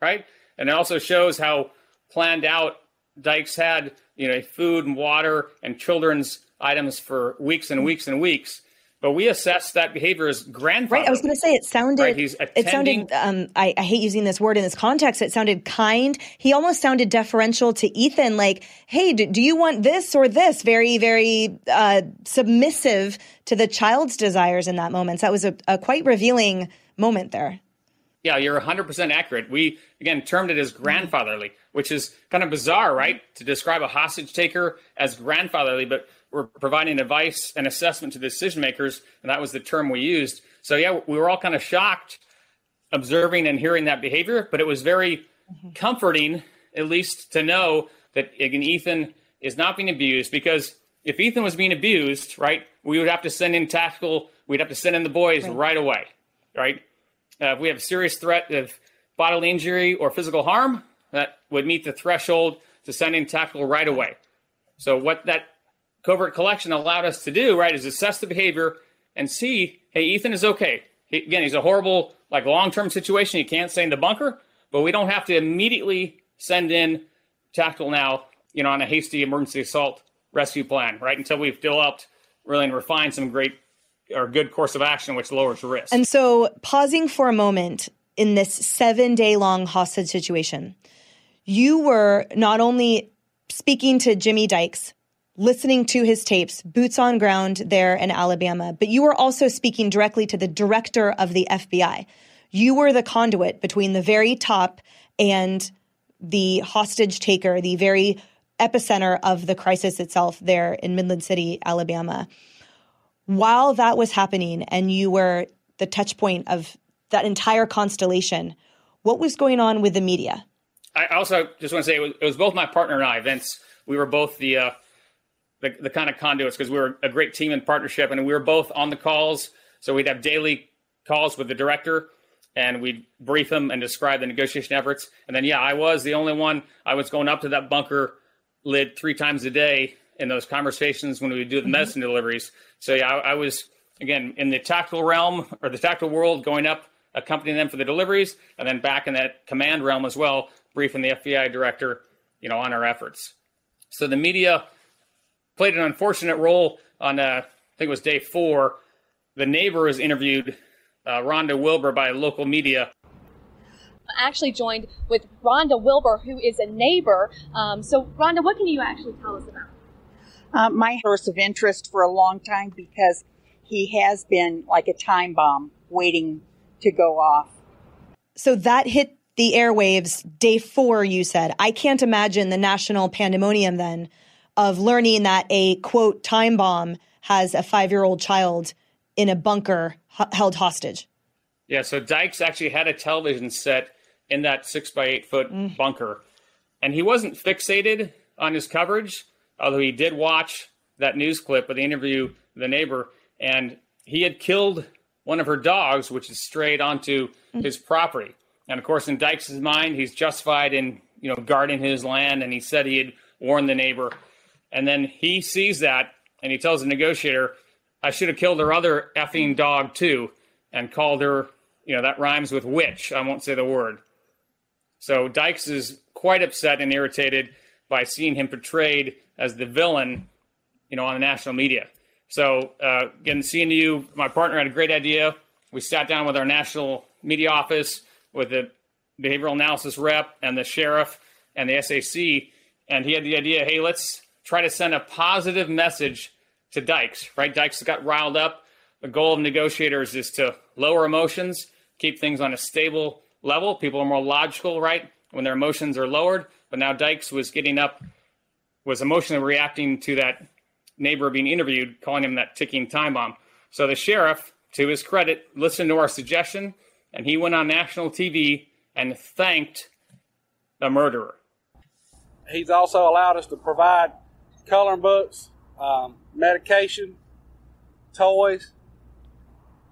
right? And it also shows how planned out Dykes had, you know, food and water and children's items for weeks and weeks and weeks. But we assessed that behavior as grandfather. Right. I was going to say it sounded. Right, he's it sounded. Um, I, I hate using this word in this context. It sounded kind. He almost sounded deferential to Ethan. Like, hey, do, do you want this or this? Very, very uh, submissive to the child's desires in that moment. So that was a, a quite revealing moment there. Yeah, you're 100% accurate. We, again, termed it as grandfatherly, which is kind of bizarre, right? To describe a hostage taker as grandfatherly, but we're providing advice and assessment to the decision makers, and that was the term we used. So, yeah, we were all kind of shocked observing and hearing that behavior, but it was very comforting, at least, to know that, again, Ethan is not being abused because if Ethan was being abused, right, we would have to send in tactical, we'd have to send in the boys right, right away, right? Uh, if we have a serious threat of bodily injury or physical harm, that would meet the threshold to send in tactical right away. So what that covert collection allowed us to do, right, is assess the behavior and see, hey, Ethan is okay. He, again, he's a horrible, like long-term situation. He can't stay in the bunker, but we don't have to immediately send in tactical now, you know, on a hasty emergency assault rescue plan, right, until we've developed really and refined some great or good course of action, which lowers risk. And so, pausing for a moment in this seven day long hostage situation, you were not only speaking to Jimmy Dykes, listening to his tapes, boots on ground there in Alabama, but you were also speaking directly to the director of the FBI. You were the conduit between the very top and the hostage taker, the very epicenter of the crisis itself there in Midland City, Alabama while that was happening and you were the touch point of that entire constellation, what was going on with the media? I also just want to say it was, it was both my partner and I, Vince. We were both the uh, the, the kind of conduits because we were a great team in partnership, and we were both on the calls. So we'd have daily calls with the director, and we'd brief him and describe the negotiation efforts. And then, yeah, I was the only one. I was going up to that bunker lid three times a day in those conversations when we would do the mm-hmm. medicine deliveries. So yeah, I, I, was again in the tactical realm or the tactical world, going up, accompanying them for the deliveries, and then back in that command realm as well, briefing the FBI director, you know, on our efforts. So the media played an unfortunate role on, uh, I think it was day four. The neighbor was interviewed, uh, Rhonda Wilbur, by local media. actually joined with Rhonda Wilbur, who is a neighbor. Um, so, Rhonda, what can you actually tell us about? Uh, my source of interest for a long time because he has been like a time bomb waiting to go off. So that hit the airwaves day four, you said. I can't imagine the national pandemonium then of learning that a quote time bomb has a five year old child in a bunker h- held hostage. Yeah, so Dykes actually had a television set in that six by eight foot mm. bunker. And he wasn't fixated on his coverage, although he did watch that news clip of the interview the neighbor. And he had killed one of her dogs, which is strayed onto mm. his property. And of course, in Dykes' mind, he's justified in you know guarding his land, and he said he had warned the neighbor. And then he sees that, and he tells the negotiator, "I should have killed her other effing dog too," and called her. You know that rhymes with witch. I won't say the word. So Dykes is quite upset and irritated by seeing him portrayed as the villain, you know, on the national media. So uh, again, seeing you, my partner had a great idea. We sat down with our national media office with the behavioral analysis rep and the sheriff and the SAC. And he had the idea hey, let's try to send a positive message to Dykes, right? Dykes got riled up. The goal of negotiators is to lower emotions, keep things on a stable level. People are more logical, right? When their emotions are lowered. But now Dykes was getting up, was emotionally reacting to that neighbor being interviewed, calling him that ticking time bomb. So the sheriff, to his credit, listened to our suggestion and he went on national TV and thanked the murderer. He's also allowed us to provide coloring books, um, medication, toys.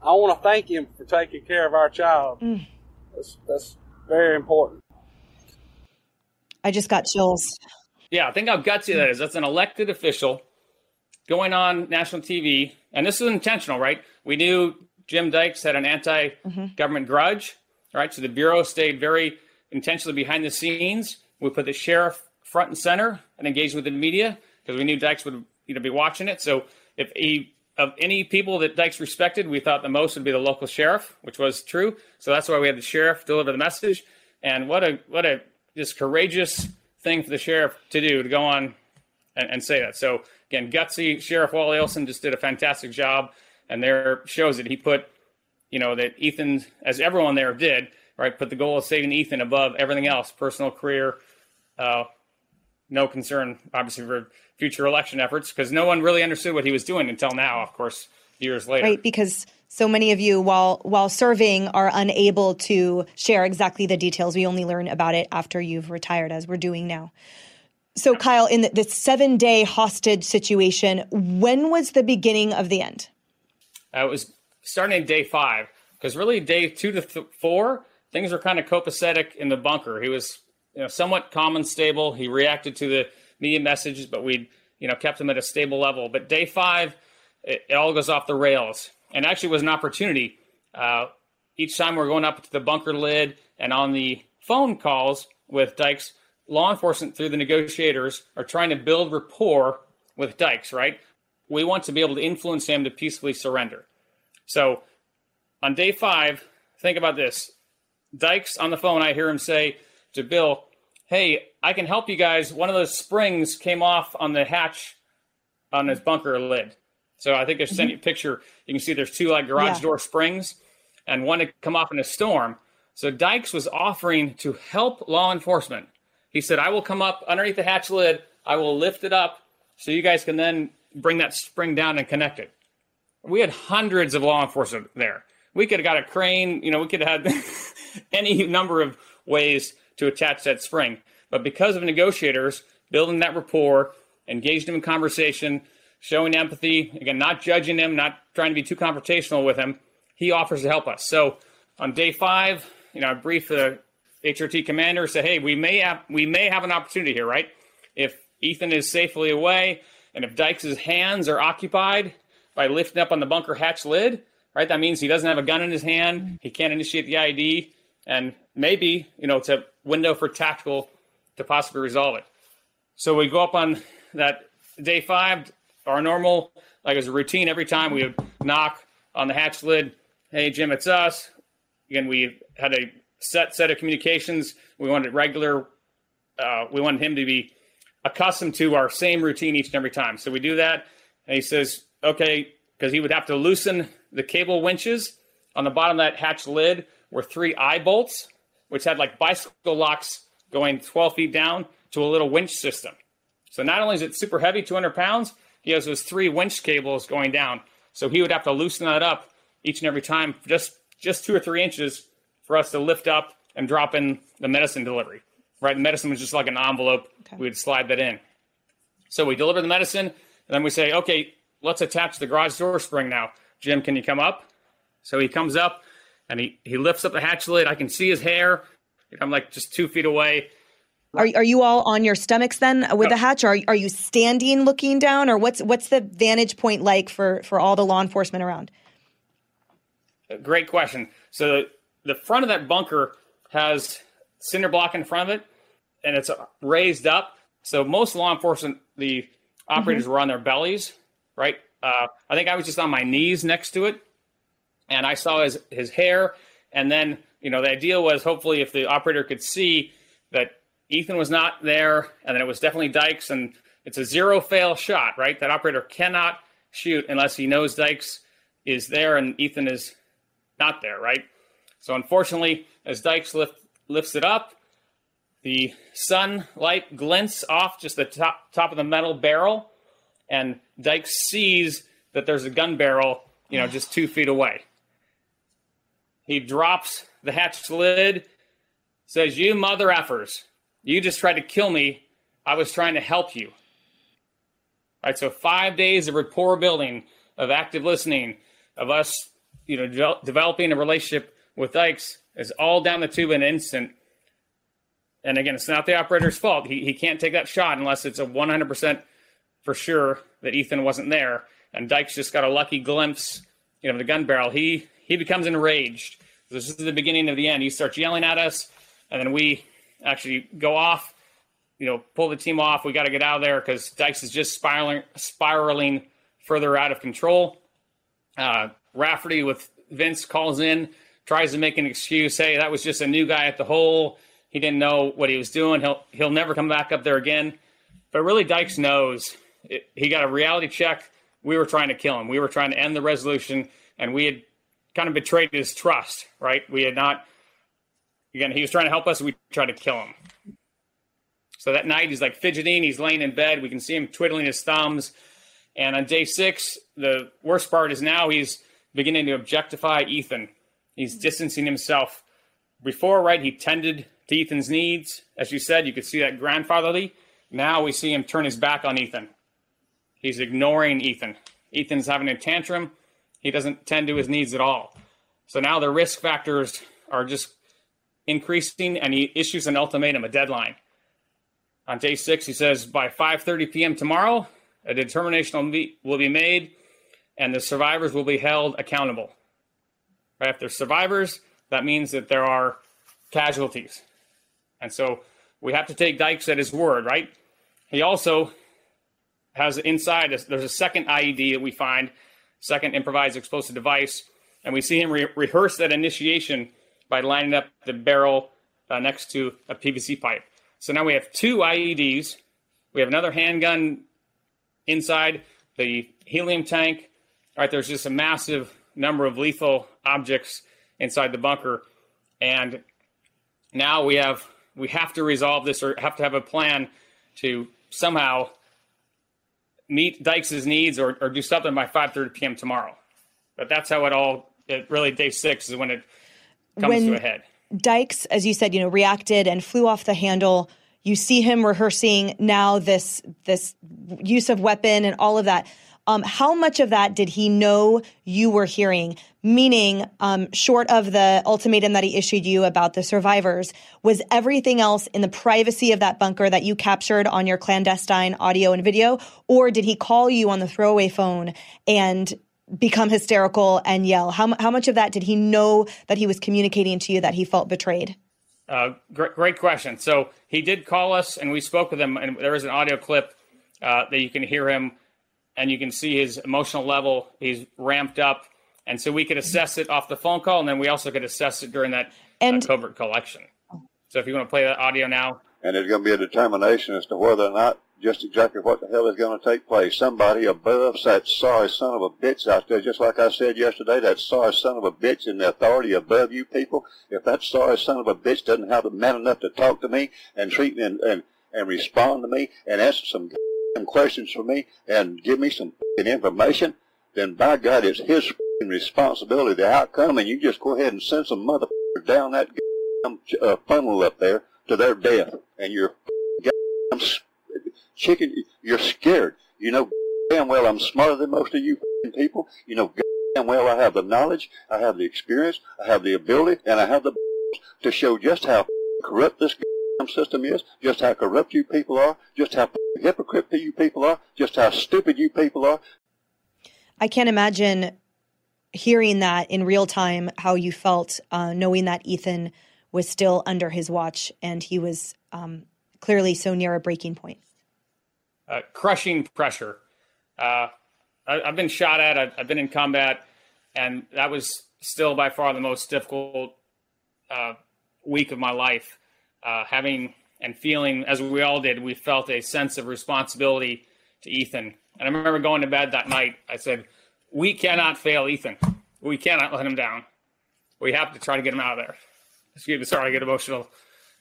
I want to thank him for taking care of our child. Mm. That's, that's very important. I just got chills. Yeah, I think how gutsy that is. That's an elected official going on national TV, and this is intentional, right? We knew Jim Dykes had an anti government mm-hmm. grudge, right? So the Bureau stayed very intentionally behind the scenes. We put the sheriff front and center and engaged with the media because we knew Dykes would you know, be watching it. So if he, of any people that Dykes respected, we thought the most would be the local sheriff, which was true. So that's why we had the sheriff deliver the message. And what a what a just courageous thing for the sheriff to do to go on and, and say that. So again, gutsy Sheriff Wally Olson just did a fantastic job and there shows it. He put, you know, that Ethan, as everyone there did, right, put the goal of saving Ethan above everything else, personal career, uh, no concern, obviously, for future election efforts, because no one really understood what he was doing until now, of course, years later. Right, because so many of you, while while serving, are unable to share exactly the details. We only learn about it after you've retired, as we're doing now. So, Kyle, in the, the seven day hostage situation, when was the beginning of the end? Uh, it was starting day five because really day two to th- four things were kind of copacetic in the bunker. He was you know somewhat calm and stable. He reacted to the media messages, but we you know kept him at a stable level. But day five, it, it all goes off the rails, and actually was an opportunity. Uh, each time we're going up to the bunker lid and on the phone calls with Dykes, law enforcement through the negotiators are trying to build rapport with Dykes, right? we want to be able to influence him to peacefully surrender. So on day five, think about this. Dykes on the phone, I hear him say to Bill, Hey, I can help you guys. One of those springs came off on the hatch on his bunker lid. So I think I sent you a picture. You can see there's two like garage yeah. door springs, and one had come off in a storm. So Dykes was offering to help law enforcement. He said, I will come up underneath the hatch lid. I will lift it up so you guys can then bring that spring down and connect it. We had hundreds of law enforcement there. We could have got a crane, you know, we could have had <laughs> any number of ways to attach that spring. But because of negotiators building that rapport, engaged them in conversation, showing empathy, again, not judging him, not trying to be too confrontational with him, he offers to help us. So on day five, you know, I briefed the HRT commander, said, hey, we may have we may have an opportunity here, right? If Ethan is safely away, and if Dykes' hands are occupied by lifting up on the bunker hatch lid, right, that means he doesn't have a gun in his hand. He can't initiate the IED, And maybe, you know, it's a window for tactical to possibly resolve it. So we go up on that day five, our normal, like as a routine, every time we would knock on the hatch lid. Hey, Jim, it's us. Again, we had a set set of communications. We wanted regular. Uh, we wanted him to be accustomed to our same routine each and every time. So we do that, and he says, "Okay," because he would have to loosen the cable winches on the bottom of that hatch lid were three eye bolts, which had like bicycle locks going 12 feet down to a little winch system. So not only is it super heavy, 200 pounds, he has those three winch cables going down. So he would have to loosen that up each and every time, just just two or three inches for us to lift up and drop in the medicine delivery. Right, the medicine was just like an envelope. Okay. We would slide that in. So we deliver the medicine, and then we say, okay, let's attach the garage door spring now. Jim, can you come up? So he comes up and he, he lifts up the hatch lid. I can see his hair. I'm like just two feet away. Are, are you all on your stomachs then with no. the hatch? Are, are you standing looking down or what's what's the vantage point like for, for all the law enforcement around? Great question. So the front of that bunker has cinder block in front of it and it's raised up. So most law enforcement, the operators mm-hmm. were on their bellies, right? Uh, I think I was just on my knees next to it and I saw his, his hair. And then, you know, the idea was hopefully if the operator could see that Ethan was not there, and then it was definitely Dykes, and it's a zero fail shot, right? That operator cannot shoot unless he knows Dykes is there and Ethan is not there, right? So unfortunately, as Dykes lift, lifts it up, the sunlight glints off just the top top of the metal barrel, and Dykes sees that there's a gun barrel, you know, just two feet away. He drops the hatch lid, says, You mother effers. You just tried to kill me. I was trying to help you. All right, so five days of rapport building, of active listening, of us, you know, de- developing a relationship with Dykes is all down the tube in an instant. And again, it's not the operator's fault. He, he can't take that shot unless it's a 100% for sure that Ethan wasn't there. And Dykes just got a lucky glimpse, you know, of the gun barrel. He he becomes enraged. This is the beginning of the end. He starts yelling at us, and then we actually go off, you know, pull the team off. We got to get out of there because Dykes is just spiraling, spiraling further out of control. Uh, Rafferty with Vince calls in, tries to make an excuse. Hey, that was just a new guy at the hole. He didn't know what he was doing. He'll he'll never come back up there again. But really, Dykes knows. It, he got a reality check. We were trying to kill him. We were trying to end the resolution, and we had kind of betrayed his trust. Right? We had not Again, he was trying to help us. We tried to kill him. So that night, he's like fidgeting. He's laying in bed. We can see him twiddling his thumbs. And on day six, the worst part is now he's beginning to objectify Ethan. He's distancing himself. Before, right, he tended to Ethan's needs. As you said, you could see that grandfatherly. Now we see him turn his back on Ethan. He's ignoring Ethan. Ethan's having a tantrum. He doesn't tend to his needs at all. So now the risk factors are just increasing, and he issues an ultimatum, a deadline. On day six, he says by 5:30 p.m. tomorrow, a determination will be made, and the survivors will be held accountable. Right? If there's survivors, that means that there are casualties, and so we have to take Dykes at his word. Right? He also has inside. There's a second IED that we find, second improvised explosive device, and we see him re- rehearse that initiation by lining up the barrel uh, next to a PVC pipe. So now we have two IEDs. We have another handgun inside the helium tank. All right, there's just a massive number of lethal objects inside the bunker, and now we have we have to resolve this or have to have a plan to somehow meet Dykes' needs or, or do something by 5:30 p.m. tomorrow. But that's how it all. It really day six is when it comes when to a head. Dykes, as you said, you know, reacted and flew off the handle. You see him rehearsing now this this use of weapon and all of that. Um, how much of that did he know you were hearing? Meaning, um, short of the ultimatum that he issued you about the survivors, was everything else in the privacy of that bunker that you captured on your clandestine audio and video? Or did he call you on the throwaway phone and become hysterical and yell? How, how much of that did he know that he was communicating to you that he felt betrayed? Uh, great, great question. So he did call us and we spoke with him, and there is an audio clip uh, that you can hear him and you can see his emotional level. He's ramped up. And so we could assess it off the phone call, and then we also could assess it during that And a covert collection. So if you want to play that audio now, and there's going to be a determination as to whether or not just exactly what the hell is going to take place. Somebody above that sorry son of a bitch out there, just like I said yesterday, that sorry son of a bitch in the authority above you people. If that sorry son of a bitch doesn't have the man enough to talk to me and treat me and, and, and respond to me and answer some questions for me and give me some information, then by God, it's his responsibility, the outcome, and you just go ahead and send some motherfucker down that uh, funnel up there to their death, and you're chicken, you're scared. You know damn well I'm smarter than most of you people. You know damn well I have the knowledge, I have the experience, I have the ability, and I have the to show just how corrupt this system is, just how corrupt you people are, just how hypocrite you people are, just how stupid you people are. I can't imagine hearing that in real time, how you felt uh, knowing that Ethan was still under his watch and he was um, clearly so near a breaking point. Uh, crushing pressure. Uh, I, have been shot at, I've, I've, been in combat, and that was still by far the most difficult uh, week of my life. Uh, having and feeling, as we all did, we felt a sense of responsibility to Ethan. And I remember going to bed that night, I said, We cannot fail Ethan. We cannot let him down. We have to try to get him out of there. Excuse me, sorry, I get emotional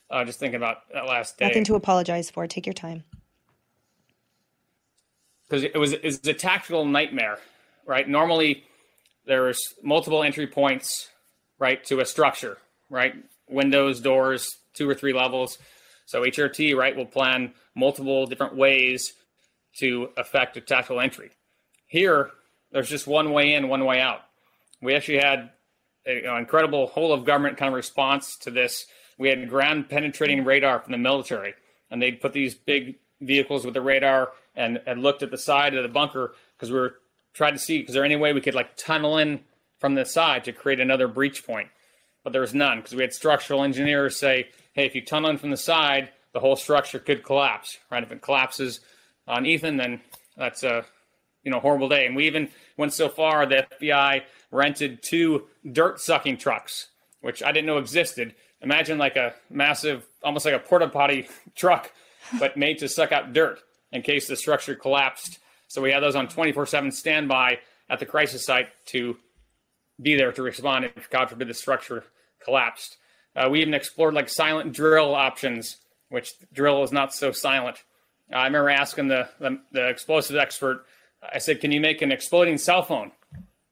uh, just thinking about that last day. Nothing to apologize for. Take your time. Because it was, it was a tactical nightmare, right? Normally, there's multiple entry points, right, to a structure, right? Windows, doors, two or three levels. So HRT, right, will plan multiple different ways to affect a tactical entry. Here, there's just one way in, one way out. We actually had an incredible whole of government kind of response to this. We had ground penetrating radar from the military, and they'd put these big vehicles with the radar and, and looked at the side of the bunker because we were trying to see, is there any way we could like tunnel in from the side to create another breach point? But there was none because we had structural engineers say, hey, if you tunnel in from the side, the whole structure could collapse, right? If it collapses on Ethan, then that's a you know horrible day. And we even went so far the FBI rented two dirt sucking trucks, which I didn't know existed. Imagine like a massive, almost like a porta potty <laughs> truck, but made to suck out dirt in case the structure collapsed. So we had those on 24 7 standby at the crisis site to be there to respond if, God forbid, the structure collapsed. Uh, we even explored like silent drill options, which drill is not so silent. Uh, I remember asking the, the, the explosive expert, I said, Can you make an exploding cell phone?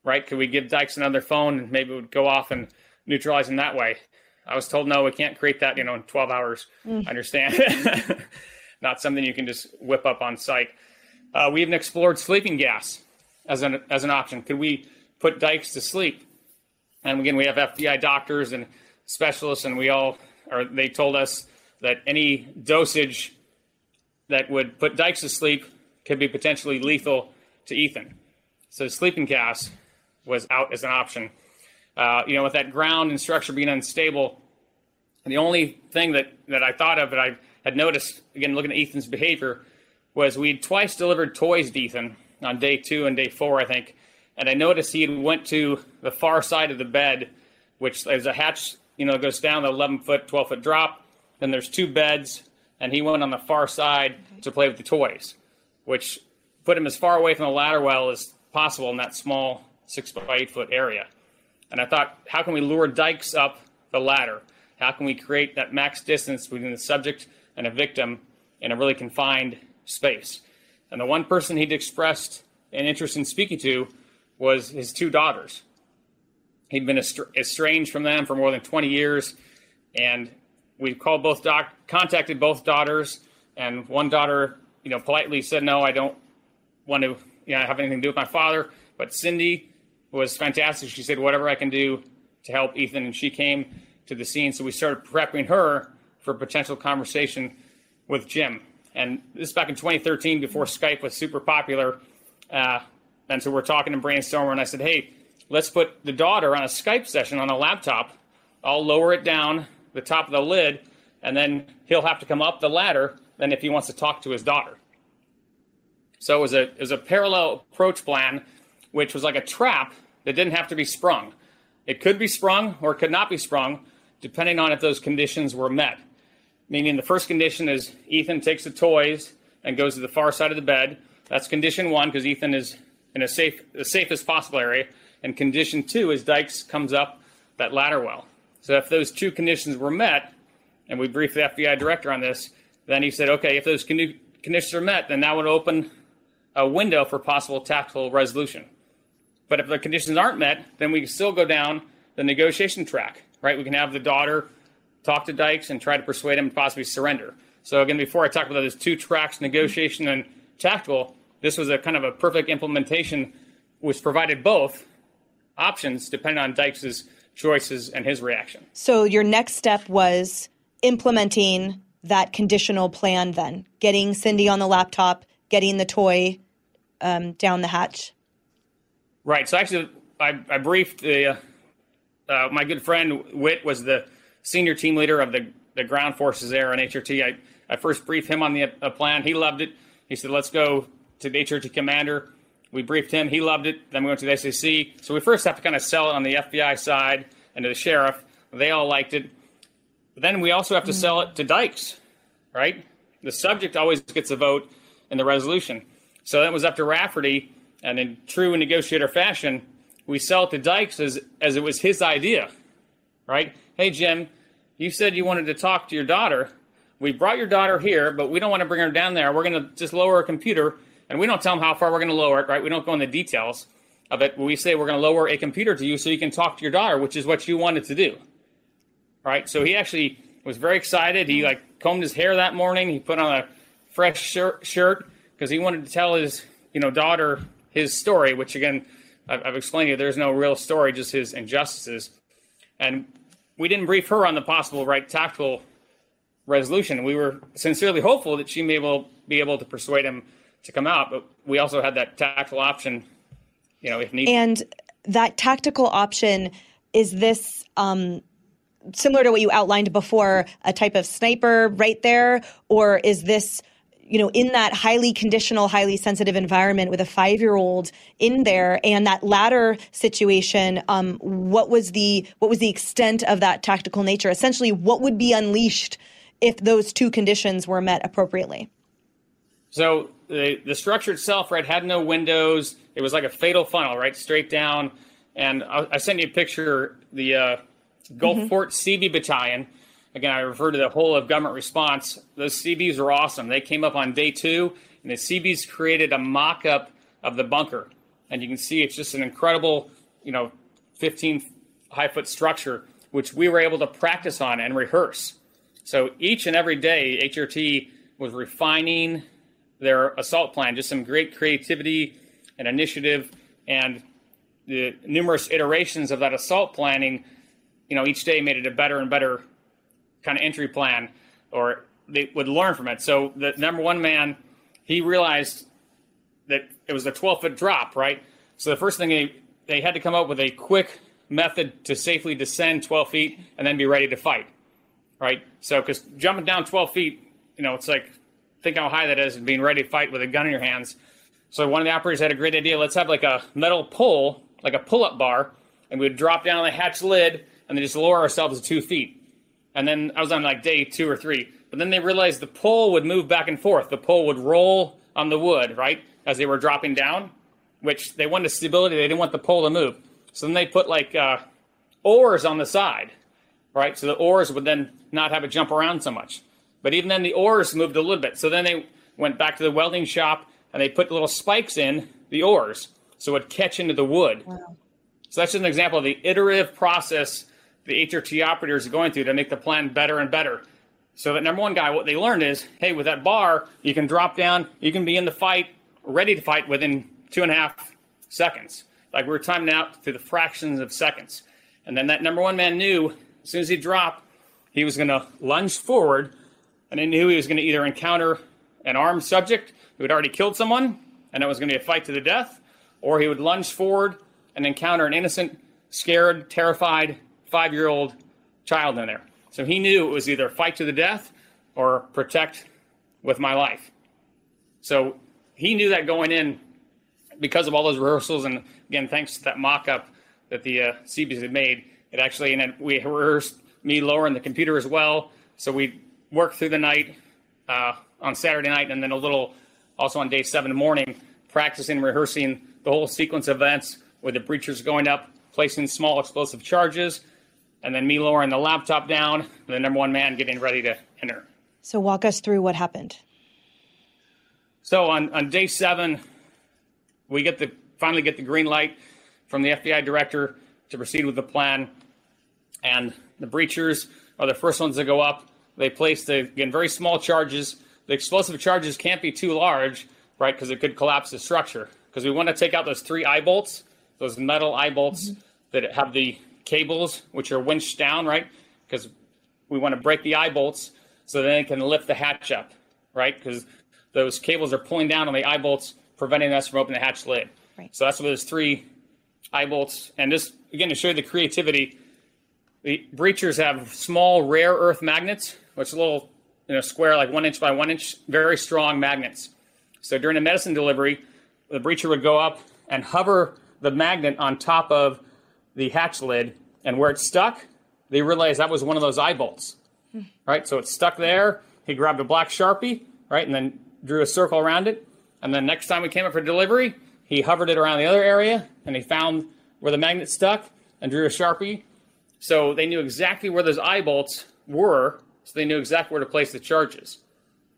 right? Could we give Dykes another phone and maybe it would go off and neutralize him that way? I was told, no, we can't create that, you know, in 12 hours. Mm. I understand. <laughs> Not something you can just whip up on site. Uh, we even explored sleeping gas as an, as an option. Could we put Dykes to sleep? And again, we have FBI doctors and specialists, and we all, or they told us that any dosage that would put Dykes to sleep could be potentially lethal to Ethan. So sleeping gas was out as an option. Uh, you know, with that ground and structure being unstable, the only thing that, that I thought of that I had noticed, again, looking at Ethan's behavior, was we'd twice delivered toys to Ethan on day two and day four, I think. And I noticed he had went to the far side of the bed, which there's a hatch, you know, goes down the 11 foot, 12 foot drop. Then there's two beds, and he went on the far side to play with the toys, which put him as far away from the ladder well as possible in that small six by eight foot area. And I thought, how can we lure dykes up the ladder? How can we create that max distance between the subject and a victim in a really confined space? And the one person he'd expressed an interest in speaking to was his two daughters. He'd been estranged from them for more than 20 years, and we called both doc, contacted both daughters, and one daughter, you know, politely said, "No, I don't want to, you know, have anything to do with my father." But Cindy was fantastic. She said, whatever I can do to help Ethan. And she came to the scene. So we started prepping her for potential conversation with Jim. And this is back in 2013 before Skype was super popular. Uh, and so we're talking and brainstorming. And I said, hey, let's put the daughter on a Skype session on a laptop. I'll lower it down the top of the lid, and then he'll have to come up the ladder then if he wants to talk to his daughter. So it was a, it was a parallel approach plan which was like a trap that didn't have to be sprung. It could be sprung or it could not be sprung depending on if those conditions were met. Meaning the first condition is Ethan takes the toys and goes to the far side of the bed. That's condition one because Ethan is in a safe, the safest possible area. And condition two is Dykes comes up that ladder well. So if those two conditions were met, and we briefed the FBI director on this, then he said, okay, if those con- conditions are met, then that would open a window for possible tactical resolution. But if the conditions aren't met, then we can still go down the negotiation track, right? We can have the daughter talk to Dykes and try to persuade him to possibly surrender. So again, before I talk about those two tracks, negotiation and tactical, this was a kind of a perfect implementation, which provided both options depending on Dykes' choices and his reaction. So your next step was implementing that conditional plan then, getting Cindy on the laptop, getting the toy um, down the hatch. Right. So actually, I, I briefed the, uh, uh, my good friend Witt was the senior team leader of the, the ground forces there on HRT. I, I first briefed him on the uh, plan. He loved it. He said, let's go to the HRT commander. We briefed him. He loved it. Then we went to the SAC. So we first have to kind of sell it on the FBI side and to the sheriff. They all liked it. But then we also have to sell it to Dykes, right? The subject always gets a vote in the resolution. So that was up to Rafferty, and in true negotiator fashion, we sell it to Dykes as, as it was his idea, right? Hey, Jim, you said you wanted to talk to your daughter. We brought your daughter here, but we don't want to bring her down there. We're going to just lower her computer, and we don't tell them how far we're going to lower it, right? We don't go into the details of it. We say we're going to lower a computer to you so you can talk to your daughter, which is what you wanted to do, right? So he actually was very excited. He like combed his hair that morning. He put on a fresh shirt shirt because he wanted to tell his you know daughter his story, which again I've, I've explained to you. There's no real story, just his injustices, and we didn't brief her on the possible right tactical resolution. We were sincerely hopeful that she may able, be able to persuade him to come out, but we also had that tactical option, you know, if needed. And that tactical option is this um, similar to what you outlined before, a type of sniper right there, or is this? You know, in that highly conditional, highly sensitive environment with a five year old in there and that latter situation, um, what was the what was the extent of that tactical nature? Essentially, what would be unleashed if those two conditions were met appropriately? So the the structure itself, right, had no windows. It was like a fatal funnel, right, straight down. And I, I sent you a picture. The uh, Gulf mm-hmm. Battalion again, I refer to the whole of government response. Those Seabees are awesome. They came up on day two, and the Seabees created a mock up of the bunker. And you can see it's just an incredible, you know, 15 high foot structure, which we were able to practice on and rehearse. So each and every day, HRT was refining their assault plan, just some great creativity and initiative. And the numerous iterations of that assault planning, you know, each day made it a better and better kind of entry plan or they would learn from it. So the number one man, he realized that it was a 12 foot drop, right? So the first thing they, they had to come up with a quick method to safely descend 12 feet and then be ready to fight, right? So, because jumping down 12 feet, you know, it's like, think how high that is and being ready to fight with a gun in your hands. So one of the operators had a great idea. Let's have like a metal pole, like a pull up bar, and we would drop down the hatch lid and then just lower ourselves to two feet. And then I was on like day two or three. But then they realized the pole would move back and forth. The pole would roll on the wood, right, as they were dropping down, which they wanted stability. They didn't want the pole to move. So then they put like uh, oars on the side, right? So the oars would then not have it jump around so much. But even then, the oars moved a little bit. So then they went back to the welding shop and they put little spikes in the oars so it would catch into the wood. Wow. So that's just an example of the iterative process the HRT operators are going through to make the plan better and better. So that number one guy, what they learned is, hey, with that bar, you can drop down, you can be in the fight, ready to fight within two and a half seconds. Like we were timing out to the fractions of seconds. And then that number one man knew as soon as he dropped, he was going to lunge forward, and he knew he was going to either encounter an armed subject who had already killed someone, and it was going to be a fight to the death, or he would lunge forward and encounter an innocent, scared, terrified five year old child in there. So he knew it was either fight to the death or protect with my life. So he knew that going in because of all those rehearsals. And again, thanks to that mock up that the uh, Seabees had made, it actually, and then we rehearsed me lowering the computer as well. So we worked through the night uh, on Saturday night, and then a little also on day seven morning, practicing, rehearsing the whole sequence of events with the breachers going up, placing small explosive charges, and then me lowering the laptop down, the number one man getting ready to enter. So walk us through what happened. So on, on day seven, we get the finally get the green light from the FBI director to proceed with the plan. And the breachers are the first ones to go up. They place the again very small charges. The explosive charges can't be too large, right? Because it could collapse the structure. Because we want to take out those three eye bolts, those metal eye bolts mm-hmm. that have the cables, which are winched down, right? Because we want to break the eye bolts so then it can lift the hatch up, right? Because those cables are pulling down on the eye bolts, preventing us from opening the hatch lid. Right. So that's what those three eye bolts. And just again to show you the creativity, the breachers have small rare earth magnets, which is a little you know square like one inch by one inch, very strong magnets. So during a medicine delivery, the breacher would go up and hover the magnet on top of the hatch lid, and where it stuck, they realized that was one of those eye bolts. Right, so it's stuck there. He grabbed a black sharpie, right, and then drew a circle around it. And then next time we came up for delivery, he hovered it around the other area and he found where the magnet stuck and drew a sharpie. So they knew exactly where those eye bolts were, so they knew exactly where to place the charges.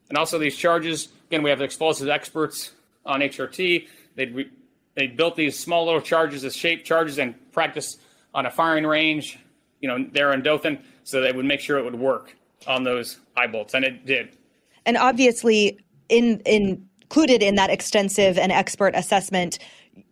And also these charges, again, we have the explosive experts on HRT. They'd re- they built these small little charges as shaped charges and practiced on a firing range, you know, there in Dothan, so they would make sure it would work on those eye bolts, and it did. And obviously, in in included in that extensive and expert assessment,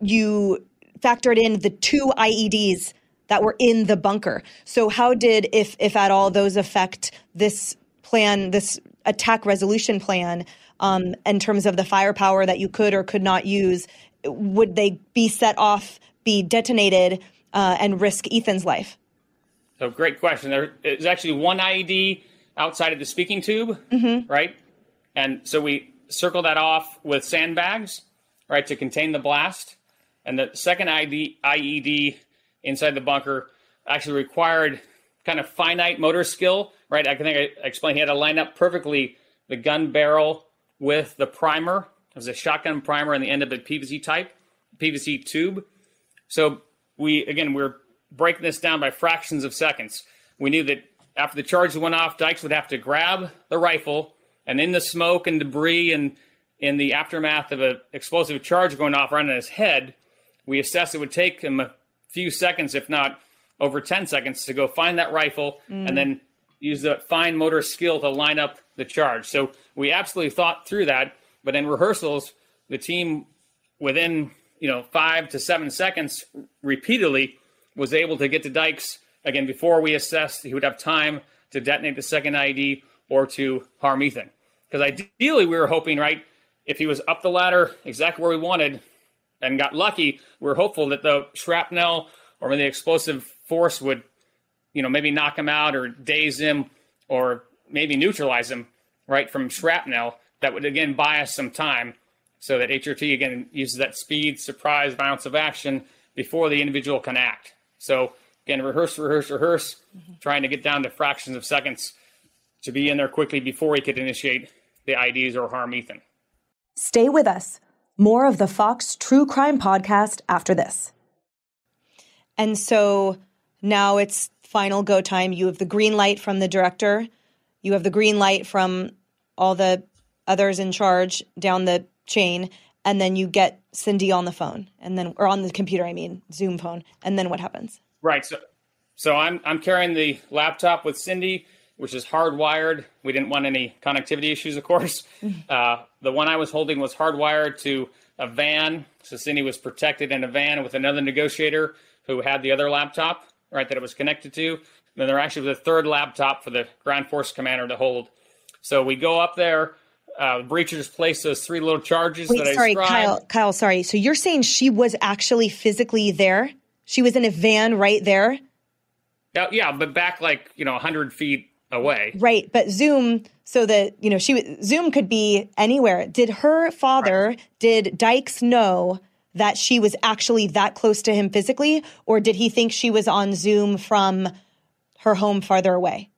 you factored in the two IEDs that were in the bunker. So how did, if if at all, those affect this plan, this attack resolution plan, um, in terms of the firepower that you could or could not use? Would they be set off, be detonated, uh, and risk Ethan's life? So great question. There is actually one IED outside of the speaking tube, mm-hmm. right? And so we circle that off with sandbags, right, to contain the blast. And the second ID, IED inside the bunker actually required kind of finite motor skill, right? I think I explained he had to line up perfectly the gun barrel with the primer. It was a shotgun primer on the end of a PVC type, PVC tube. So we, again, we're breaking this down by fractions of seconds. We knew that after the charges went off, Dykes would have to grab the rifle, and in the smoke and debris and in the aftermath of an explosive charge going off right on his head, we assessed it would take him a few seconds, if not over 10 seconds, to go find that rifle mm. and then use the fine motor skill to line up the charge. So we absolutely thought through that. But in rehearsals, the team within you know five to seven seconds repeatedly was able to get to Dykes again before we assessed he would have time to detonate the second ID or to harm Ethan. Because ideally, we were hoping, right, if he was up the ladder exactly where we wanted and got lucky, we are hopeful that the shrapnel or the explosive force would, you know, maybe knock him out or daze him or maybe neutralize him, right, from shrapnel. That would, again, buy us some time so that HRT, again, uses that speed, surprise, violence of action before the individual can act. So, again, rehearse, rehearse, rehearse, mm-hmm. trying to get down to fractions of seconds to be in there quickly before he could initiate the IDs or harm Ethan. Stay with us. More of the Fox True Crime podcast after this. And so now it's final go time. You have the green light from the director, you have the green light from all the others in charge down the chain, and then you get Cindy on the phone and then or on the computer, I mean, Zoom phone. And then what happens? Right. So so I'm I'm carrying the laptop with Cindy which is hardwired. We didn't want any connectivity issues, of course. <laughs> Uh, the one I was holding was hardwired to a van. So Cindy was protected in a van with another negotiator who had the other laptop, right, that it was connected to. And then there actually was a third laptop for the ground force commander to hold. So we go up there. Uh, breachers placed those three little charges Wait, that sorry, I. Kyle, Kyle, sorry. So you're saying she was actually physically there? She was in a van right there? Yeah, yeah, but back like, you know, 100 feet away. Right, but Zoom so that, you know, she Zoom could be anywhere. Did her father, right. did Dykes know that she was actually that close to him physically or did he think she was on Zoom from her home farther away?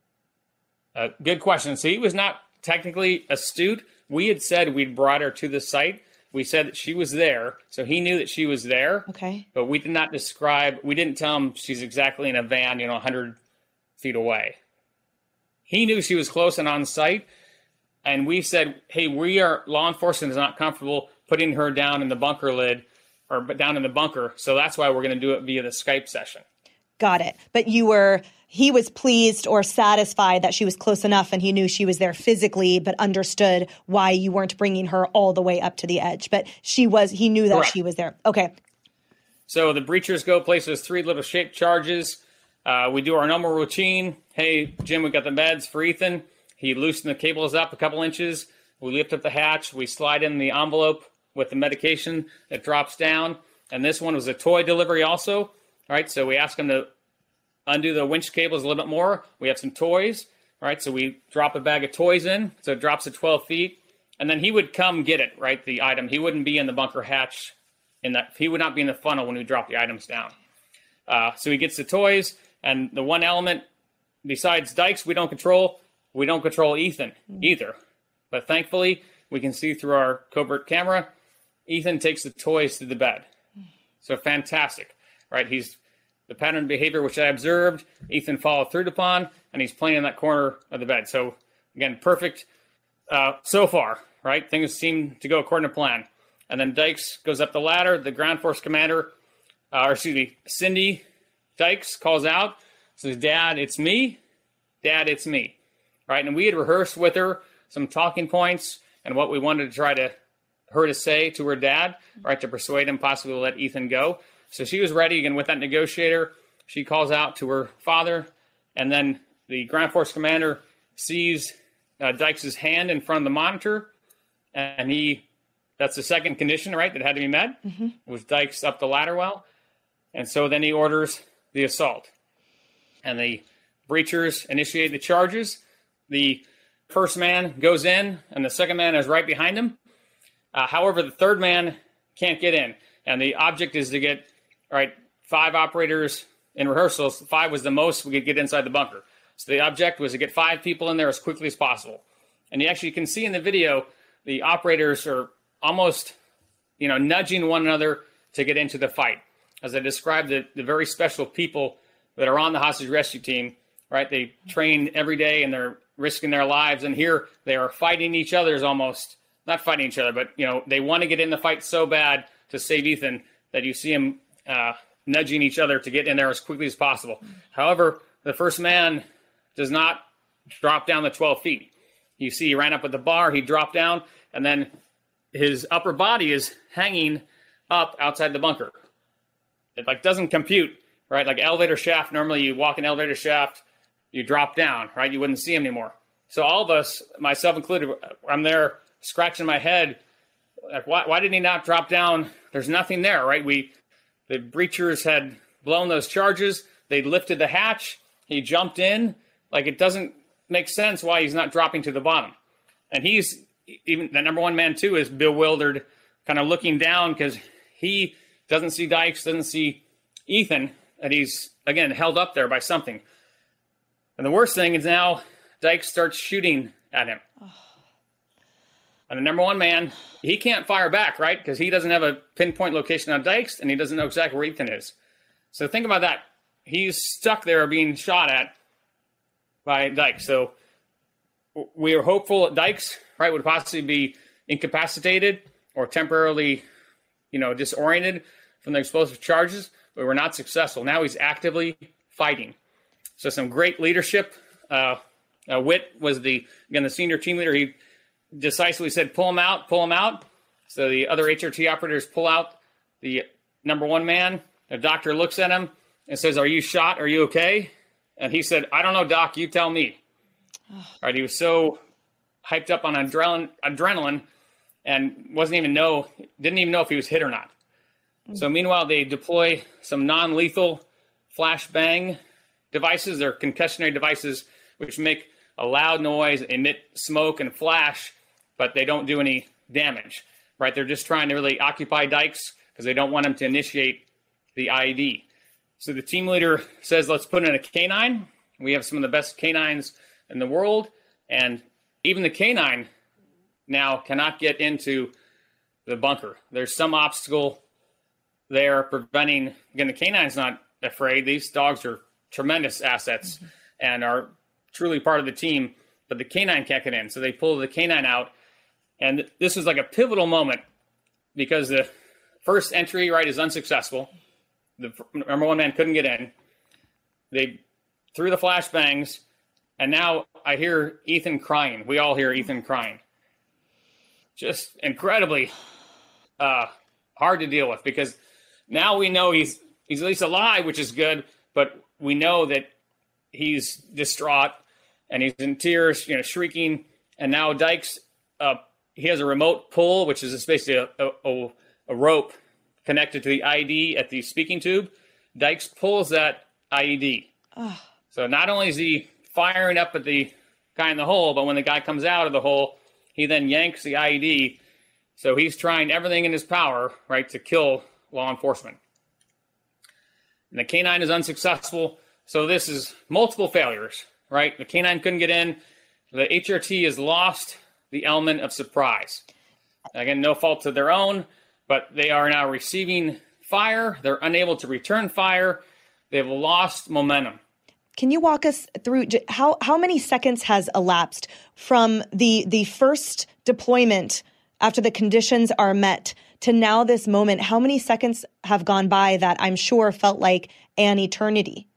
Uh, good question. So he was not technically astute. We had said we'd brought her to the site. We said that she was there, so he knew that she was there. Okay. But we did not describe. We didn't tell him she's exactly in a van, you know, 100 feet away. He knew she was close and on site, and we said, "Hey, we are law enforcement is not comfortable putting her down in the bunker lid, or down in the bunker, so that's why we're going to do it via the Skype session." Got it. But you were, he was pleased or satisfied that she was close enough and he knew she was there physically, but understood why you weren't bringing her all the way up to the edge. But she was, he knew that Correct. she was there. Okay. So the breachers go places three little shaped charges. Uh, we do our normal routine. Hey, Jim, we got the meds for Ethan. He loosened the cables up a couple inches. We lift up the hatch. We slide in the envelope with the medication It drops down. And this one was a toy delivery also. All right, so we ask him to undo the winch cables a little bit more. We have some toys. All right, so we drop a bag of toys in, so it drops at 12 feet. And then he would come get it, right? The item. He wouldn't be in the bunker hatch in that he would not be in the funnel when we drop the items down. Uh, so he gets the toys, and the one element besides Dykes we don't control, we don't control Ethan either. But thankfully, we can see through our covert camera. Ethan takes the toys to the bed. So fantastic, right? He's the pattern of behavior which I observed. Ethan followed through upon, and he's playing in that corner of the bed. So again, perfect uh, so far, right? Things seem to go according to plan. And then Dykes goes up the ladder. The ground force commander, uh, or excuse me, Cindy Dykes calls out, says, Dad, it's me. Dad, it's me. Right? And we had rehearsed with her some talking points and what we wanted to try to her to say to her dad, right, to persuade him possibly to let Ethan go. So she was ready again with that negotiator. She calls out to her father, and then the ground force commander sees uh, Dykes' hand in front of the monitor, and he that's the second condition, right, that had to be met Mm-hmm. was Dykes up the ladder well. And so then he orders the assault. And the breachers initiate the charges. The first man goes in, and the second man is right behind him. Uh, however, the third man can't get in. And the object is to get, all right, five operators in rehearsals. Five was the most we could get inside the bunker. So the object was to get five people in there as quickly as possible. And you actually can see in the video, the operators are almost, you know, nudging one another to get into the fight. As I described, the, the very special people that are on the hostage rescue team, right? They train every day and they're risking their lives. And here they are fighting each other's almost, not fighting each other, but, you know, they want to get in the fight so bad to save Ethan that you see them uh, nudging each other to get in there as quickly as possible. However, the first man does not drop down the 12 feet. You see, he ran up at the bar, he dropped down, and then his upper body is hanging up outside the bunker. It like doesn't compute, right? Like elevator shaft. Normally, you walk an elevator shaft, you drop down, right? You wouldn't see him anymore. So all of us, myself included, I'm there scratching my head. Like, why, why did he not drop down? There's nothing there, right? We, the breachers had blown those charges. They lifted the hatch. He jumped in. Like it doesn't make sense why he's not dropping to the bottom. And he's even the number one man too is bewildered, kind of looking down because he doesn't see Dykes, doesn't see Ethan, and he's again held up there by something. And the worst thing is now Dykes starts shooting at him. And the number one man, he can't fire back, right? Because he doesn't have a pinpoint location on Dykes and he doesn't know exactly where Ethan is. So think about that. He's stuck there being shot at by Dykes. So we are hopeful that Dykes, right, would possibly be incapacitated or temporarily, you know, disoriented from the explosive charges, but we're not successful. Now he's actively fighting. So some great leadership. Uh, uh, Witt was the again the senior team leader. He decisively said, "Pull him out, pull him out." So the other HRT operators pull out the number one man. The doctor looks at him and says, "Are you shot? Are you okay?" And he said, "I don't know, doc. You tell me." All right, he was so hyped up on adrenaline, adrenaline, and wasn't even know, didn't even know if he was hit or not. So mm. meanwhile, they deploy some non-lethal flashbang devices. They're concussionary devices which make a loud noise, emit smoke and flash, but they don't do any damage. Right? They're just trying to really occupy Dykes because they don't want them to initiate the IED. So the team leader says, "Let's put in a canine." We have some of the best canines in the world, and even the canine now cannot get into the bunker. There's some obstacle there preventing. Again, the canine's not afraid. These dogs are tremendous assets mm-hmm. and are truly part of the team, but the canine can't get in. So they pull the canine out, and this was like a pivotal moment because the first entry right is unsuccessful. The number one man couldn't get in. They threw the flashbangs, and now I hear Ethan crying. We all hear Ethan crying. Just incredibly uh, hard to deal with because now we know he's he's at least alive, which is good, but we know that he's distraught and he's in tears, you know, shrieking. And now Dykes, uh, he has a remote pull, which is basically a, a, a rope connected to the IED at the speaking tube. Dykes pulls that IED. Oh. So not only is he firing up at the guy in the hole, but when the guy comes out of the hole, he then yanks the IED. So he's trying everything in his power, right, to kill law enforcement. And the canine is unsuccessful. So this is multiple failures, right? The canine couldn't get in. The HRT is lost the element of surprise. Again, no fault to their own, but they are now receiving fire. They're unable to return fire. They've lost momentum. Can you walk us through how how many seconds has elapsed from the the first deployment after the conditions are met to now this moment? How many seconds have gone by that I'm sure felt like an eternity?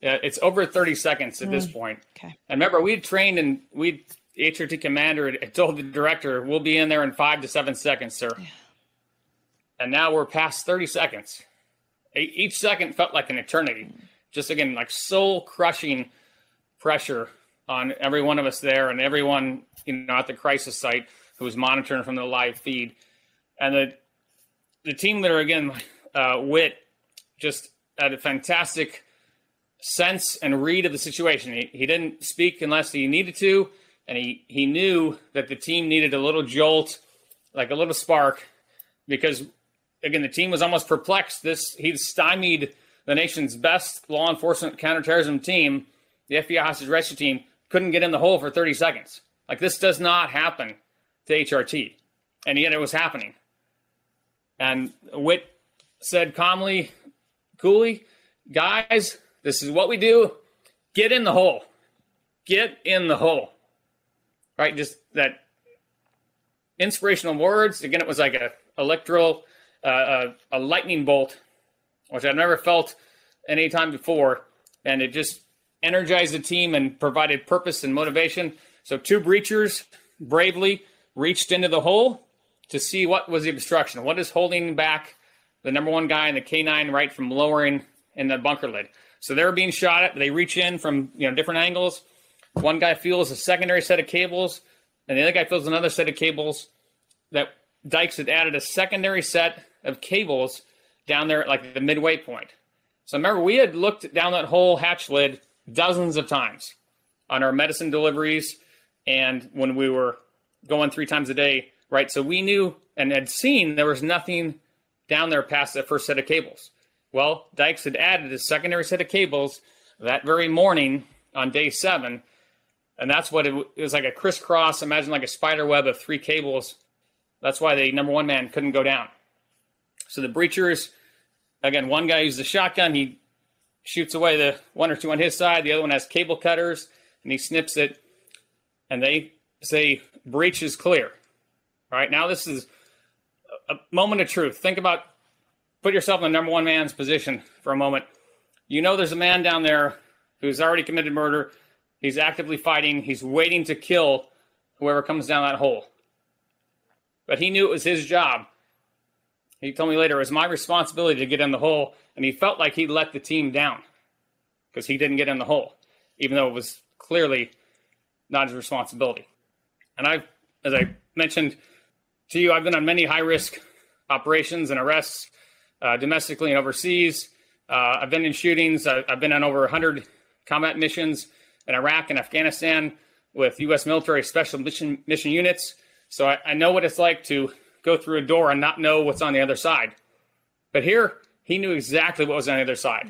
Yeah, it's over 30 seconds at mm. this point. Okay. And remember, we trained and we HRT commander told the director, "We'll be in there in five to seven seconds, sir." Yeah. And now we're past 30 seconds. Each second felt like an eternity. Mm just again like soul crushing pressure on every one of us there and everyone you know at the crisis site who was monitoring from the live feed and the the team leader again <laughs> uh, Witt just had a fantastic sense and read of the situation he, he didn't speak unless he needed to and he he knew that the team needed a little jolt like a little spark because again the team was almost perplexed this he stymied the nation's best law enforcement counterterrorism team, the FBI hostage rescue team, couldn't get in the hole for 30 seconds. Like this does not happen to HRT. And yet it was happening. And Witt said calmly, coolly, guys, this is what we do. Get in the hole. Get in the hole. Right? Just that inspirational words. Again, it was like a electoral, uh, a, a lightning bolt which I've never felt any time before. And it just energized the team and provided purpose and motivation. So two breachers bravely reached into the hole to see what was the obstruction. What is holding back the number one guy in the K9 right from lowering in the bunker lid? So they're being shot at. They reach in from you know different angles. One guy feels a secondary set of cables, and the other guy feels another set of cables. That Dykes had added a secondary set of cables down there at like the midway point. So remember, we had looked down that whole hatch lid dozens of times on our medicine deliveries and when we were going three times a day, right? So we knew and had seen there was nothing down there past the first set of cables. Well, Dykes had added a secondary set of cables that very morning on day seven. And that's what it, it was like a crisscross, imagine like a spider web of three cables. That's why the number one man couldn't go down. So the breachers, again, one guy uses a shotgun. He shoots away the one or two on his side. The other one has cable cutters, and he snips it. And they say breach is clear. All right, now this is a moment of truth. Think about, put yourself in the number one man's position for a moment. You know there's a man down there who's already committed murder. He's actively fighting. He's waiting to kill whoever comes down that hole. But he knew it was his job he told me later it was my responsibility to get in the hole, and he felt like he let the team down because he didn't get in the hole, even though it was clearly not his responsibility. And I've, as I mentioned to you, I've been on many high risk operations and arrests uh, domestically and overseas. Uh, I've been in shootings. I, have been on over 100 combat missions in Iraq and Afghanistan with U.S. military special mission, mission units. So I, I know what it's like to go through a door and not know what's on the other side. But here, he knew exactly what was on the other side.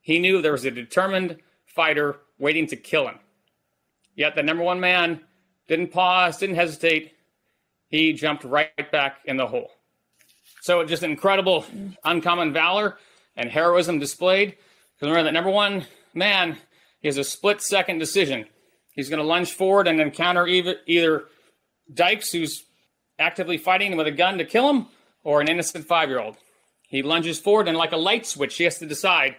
He knew there was a determined fighter waiting to kill him. Yet the number one man didn't pause, didn't hesitate. He jumped right back in the hole. So just incredible, uncommon valor and heroism displayed. Because remember that number one man, he has a split second decision. He's going to lunge forward and encounter either, either Dykes, who's actively fighting with a gun to kill him, or an innocent five year old. He lunges forward and, like a light switch, he has to decide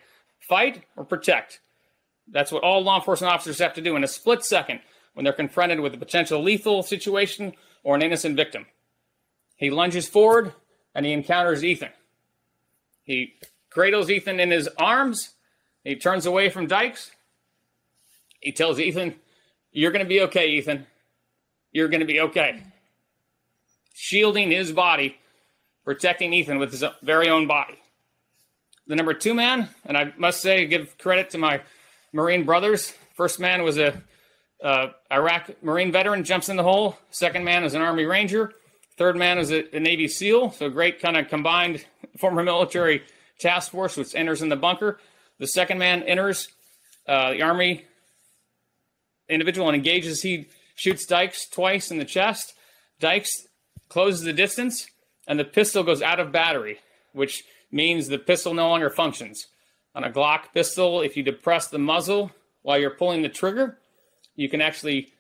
fight or protect. That's what all law enforcement officers have to do in a split second when they're confronted with a potential lethal situation or an innocent victim. He lunges forward and he encounters Ethan. He cradles Ethan in his arms. He turns away from Dykes. He tells Ethan, You're going to be okay, Ethan. You're going to be okay. Shielding his body, protecting Ethan with his very own body. The number two man, and I must say, give credit to my Marine brothers. First man was a uh, Iraq Marine veteran, jumps in the hole. Second man is an Army Ranger. Third man is a, a Navy SEAL. So great kind of combined <laughs> former military task force, which enters in the bunker. The second man enters uh, the Army individual and engages. He shoots Dykes twice in the chest. Dykes closes the distance, and the pistol goes out of battery, which means the pistol no longer functions. On a Glock pistol, if you depress the muzzle while you're pulling the trigger, you can actually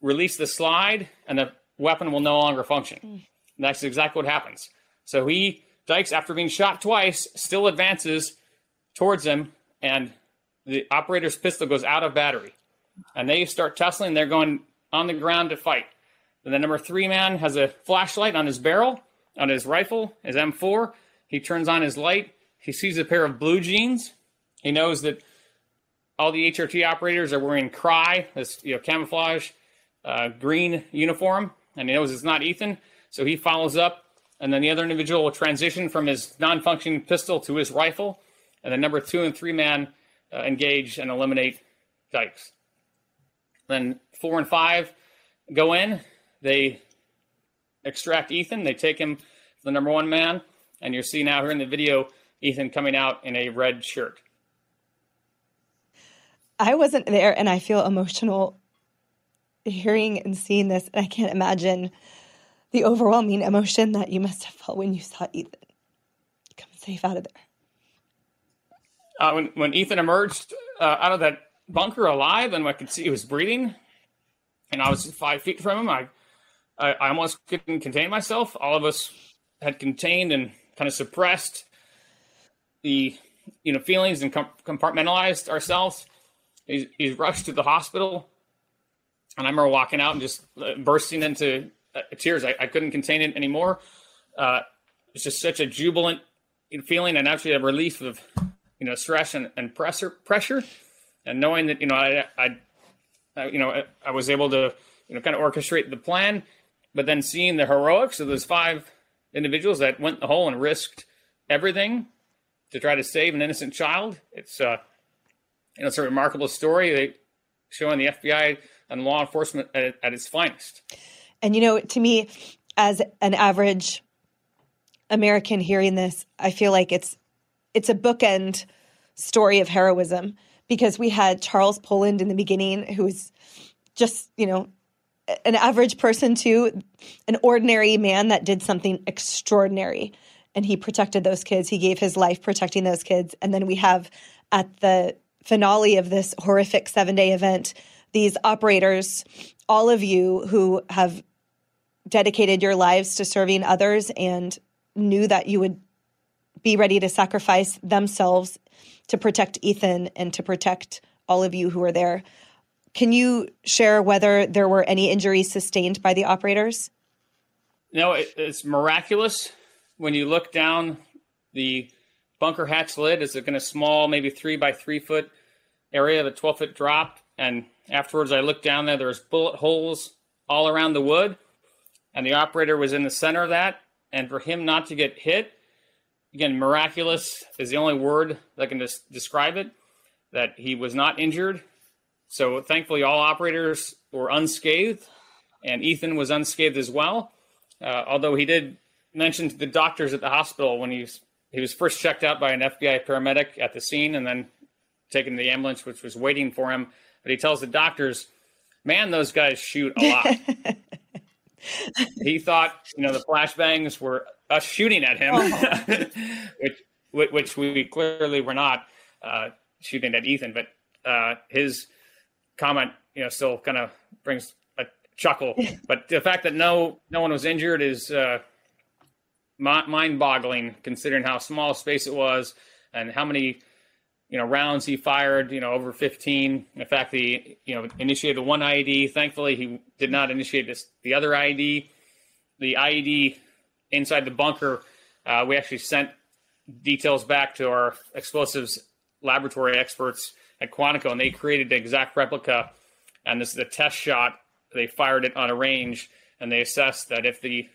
release the slide, and the weapon will no longer function. Mm. That's exactly what happens. So he, Dykes, after being shot twice, still advances towards him, and the operator's pistol goes out of battery. And they start tussling. They're going on the ground to fight. The number three man has a flashlight on his barrel, on his rifle, his M4. He turns on his light. He sees a pair of blue jeans. He knows that all the HRT operators are wearing cry, this you know, camouflage uh, green uniform, and he knows it's not Ethan. So he follows up, and then the other individual will transition from his non-functioning pistol to his rifle, and then number two and three man uh, engage and eliminate Dykes. Then four and five go in. They extract Ethan. They take him, the number one man, and you see now here in the video Ethan coming out in a red shirt. I wasn't there, and I feel emotional hearing and seeing this. And I can't imagine the overwhelming emotion that you must have felt when you saw Ethan come safe out of there. Uh, when, when Ethan emerged uh, out of that bunker alive, and I could see he was breathing, and I was five feet from him, I, I, I almost couldn't contain myself. All of us had contained and kind of suppressed the you know feelings and compartmentalized ourselves. He's, he's rushed to the hospital, and I remember walking out and just uh, bursting into uh, tears. I, I, couldn't contain it anymore. Uh, it's just such a jubilant feeling and actually a relief of you know stress and, and pressure pressure, and knowing that you know I, I, I you know I, was able to you know kind of orchestrate the plan, but then seeing the heroics of those five individuals that went the hole and risked everything to try to save an innocent child. It's uh, you know, it's a remarkable story showing the FBI and law enforcement at, at its finest. And you know, to me, as an average American hearing this, I feel like it's it's a bookend story of heroism because we had Charles Poland in the beginning, who was just you know an average person to an ordinary man that did something extraordinary and he protected those kids. He gave his life protecting those kids. And then we have at the finale of this horrific seven day event, these operators, all of you who have dedicated your lives to serving others and knew that you would be ready to sacrifice themselves to protect Ethan and to protect all of you who were there. Can you share whether there were any injuries sustained by the operators? No, it's miraculous. When you look down the bunker hatch lid, it's in a small, maybe three by three foot area, the 12 foot drop. And afterwards, I looked down there, there's bullet holes all around the wood. And the operator was in the center of that. And for him not to get hit, again, miraculous is the only word that can des- describe it, that he was not injured. So thankfully, all operators were unscathed, and Ethan was unscathed as well. Uh, although he did mention to the doctors at the hospital when he was, he was first checked out by an FBI paramedic at the scene, and then taken to the ambulance, which was waiting for him. But he tells the doctors, "Man, those guys shoot a lot." <laughs> he thought, you know, the flashbangs were us shooting at him, oh. <laughs> which which we clearly were not uh, shooting at Ethan. But uh, his comment, you know, still kind of brings a chuckle. <laughs> but the fact that no no one was injured is uh, mind-boggling, considering how small space it was and how many you know rounds he fired. You know, over 15. In fact, he you know initiated one IED. Thankfully, he did not initiate this the other IED. The IED inside the bunker. Uh, we actually sent details back to our explosives laboratory experts at Quantico, and they created the exact replica. And this is a test shot. They fired it on a range, and they assessed that if the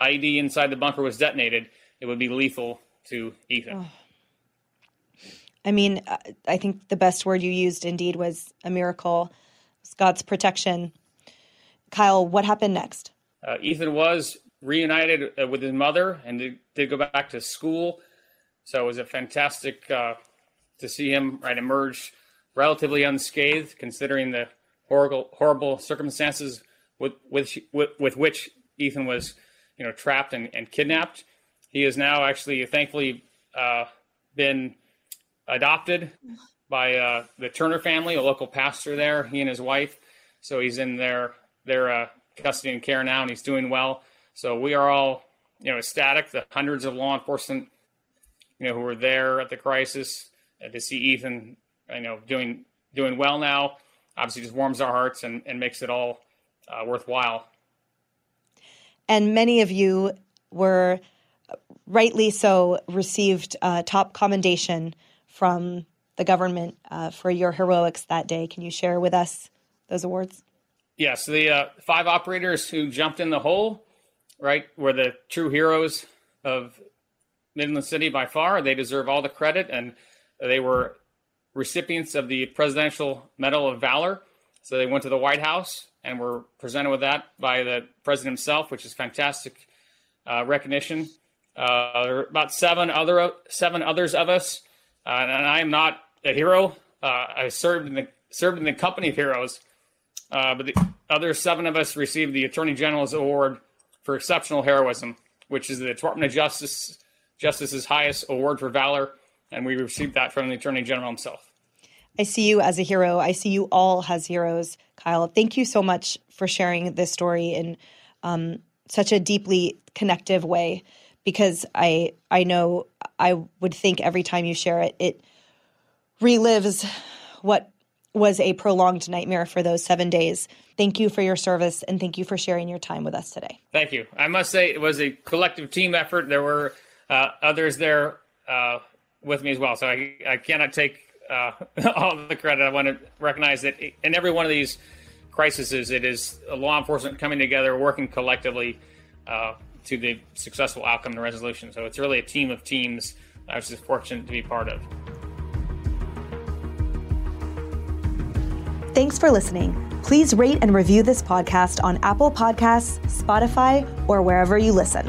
ID inside the bunker was detonated, it would be lethal to Ethan. Oh. I mean, uh, I think the best word you used indeed was a miracle. God's protection. Kyle, what happened next? Uh, Ethan was reunited uh, with his mother and did, did, go back to school. So it was a fantastic uh, to see him right emerge relatively unscathed, considering the horrible horrible circumstances with with with, with which Ethan was, you know, trapped and, and kidnapped. He has now actually, thankfully, uh, been adopted by uh, the Turner family, a local pastor there. He and his wife. So he's in their their uh, custody and care now, and he's doing well. So we are all, you know, ecstatic. The hundreds of law enforcement, you know, who were there at the crisis uh, to see Ethan, you know, doing doing well now, obviously just warms our hearts and, and makes it all uh, worthwhile. And many of you were rightly so received uh, top commendation from the government uh, for your heroics that day. Can you share with us those awards? Yes, the uh, five operators who jumped in the hole, right, were the true heroes of Midland City by far. They deserve all the credit, and they were recipients of the Presidential Medal of Valor. So they went to the White House and were presented with that by the president himself, which is fantastic uh, recognition. Uh, there are about seven other seven others of us uh, and I am not a hero. Uh, I served in the served in the company of heroes, uh, but the other seven of us received the Attorney General's Award for exceptional heroism, which is the Department of Justice Justice's highest award for valor, and we received that from the Attorney General himself. I see you as a hero. I see you all as heroes, Kyle. Thank you so much for sharing this story in um, such a deeply connective way because I I know I would think every time you share it, it relives what was a prolonged nightmare for those seven days. Thank you for your service and thank you for sharing your time with us today. Thank you. I must say it was a collective team effort. There were uh, others there uh, with me as well, so I, I cannot take uh, <laughs> all the credit. I want to recognize that in every one of these crises, it is law enforcement coming together, working collectively uh, to the successful outcome and resolution. So it's really a team of teams I was just fortunate to be part of. Thanks for listening. Please rate and review this podcast on Apple Podcasts, Spotify, or wherever you listen.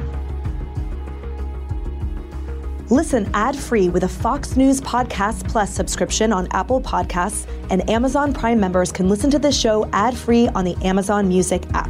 Listen ad free with a Fox News Podcast Plus subscription on Apple Podcasts, and Amazon Prime members can listen to the show ad free on the Amazon Music app.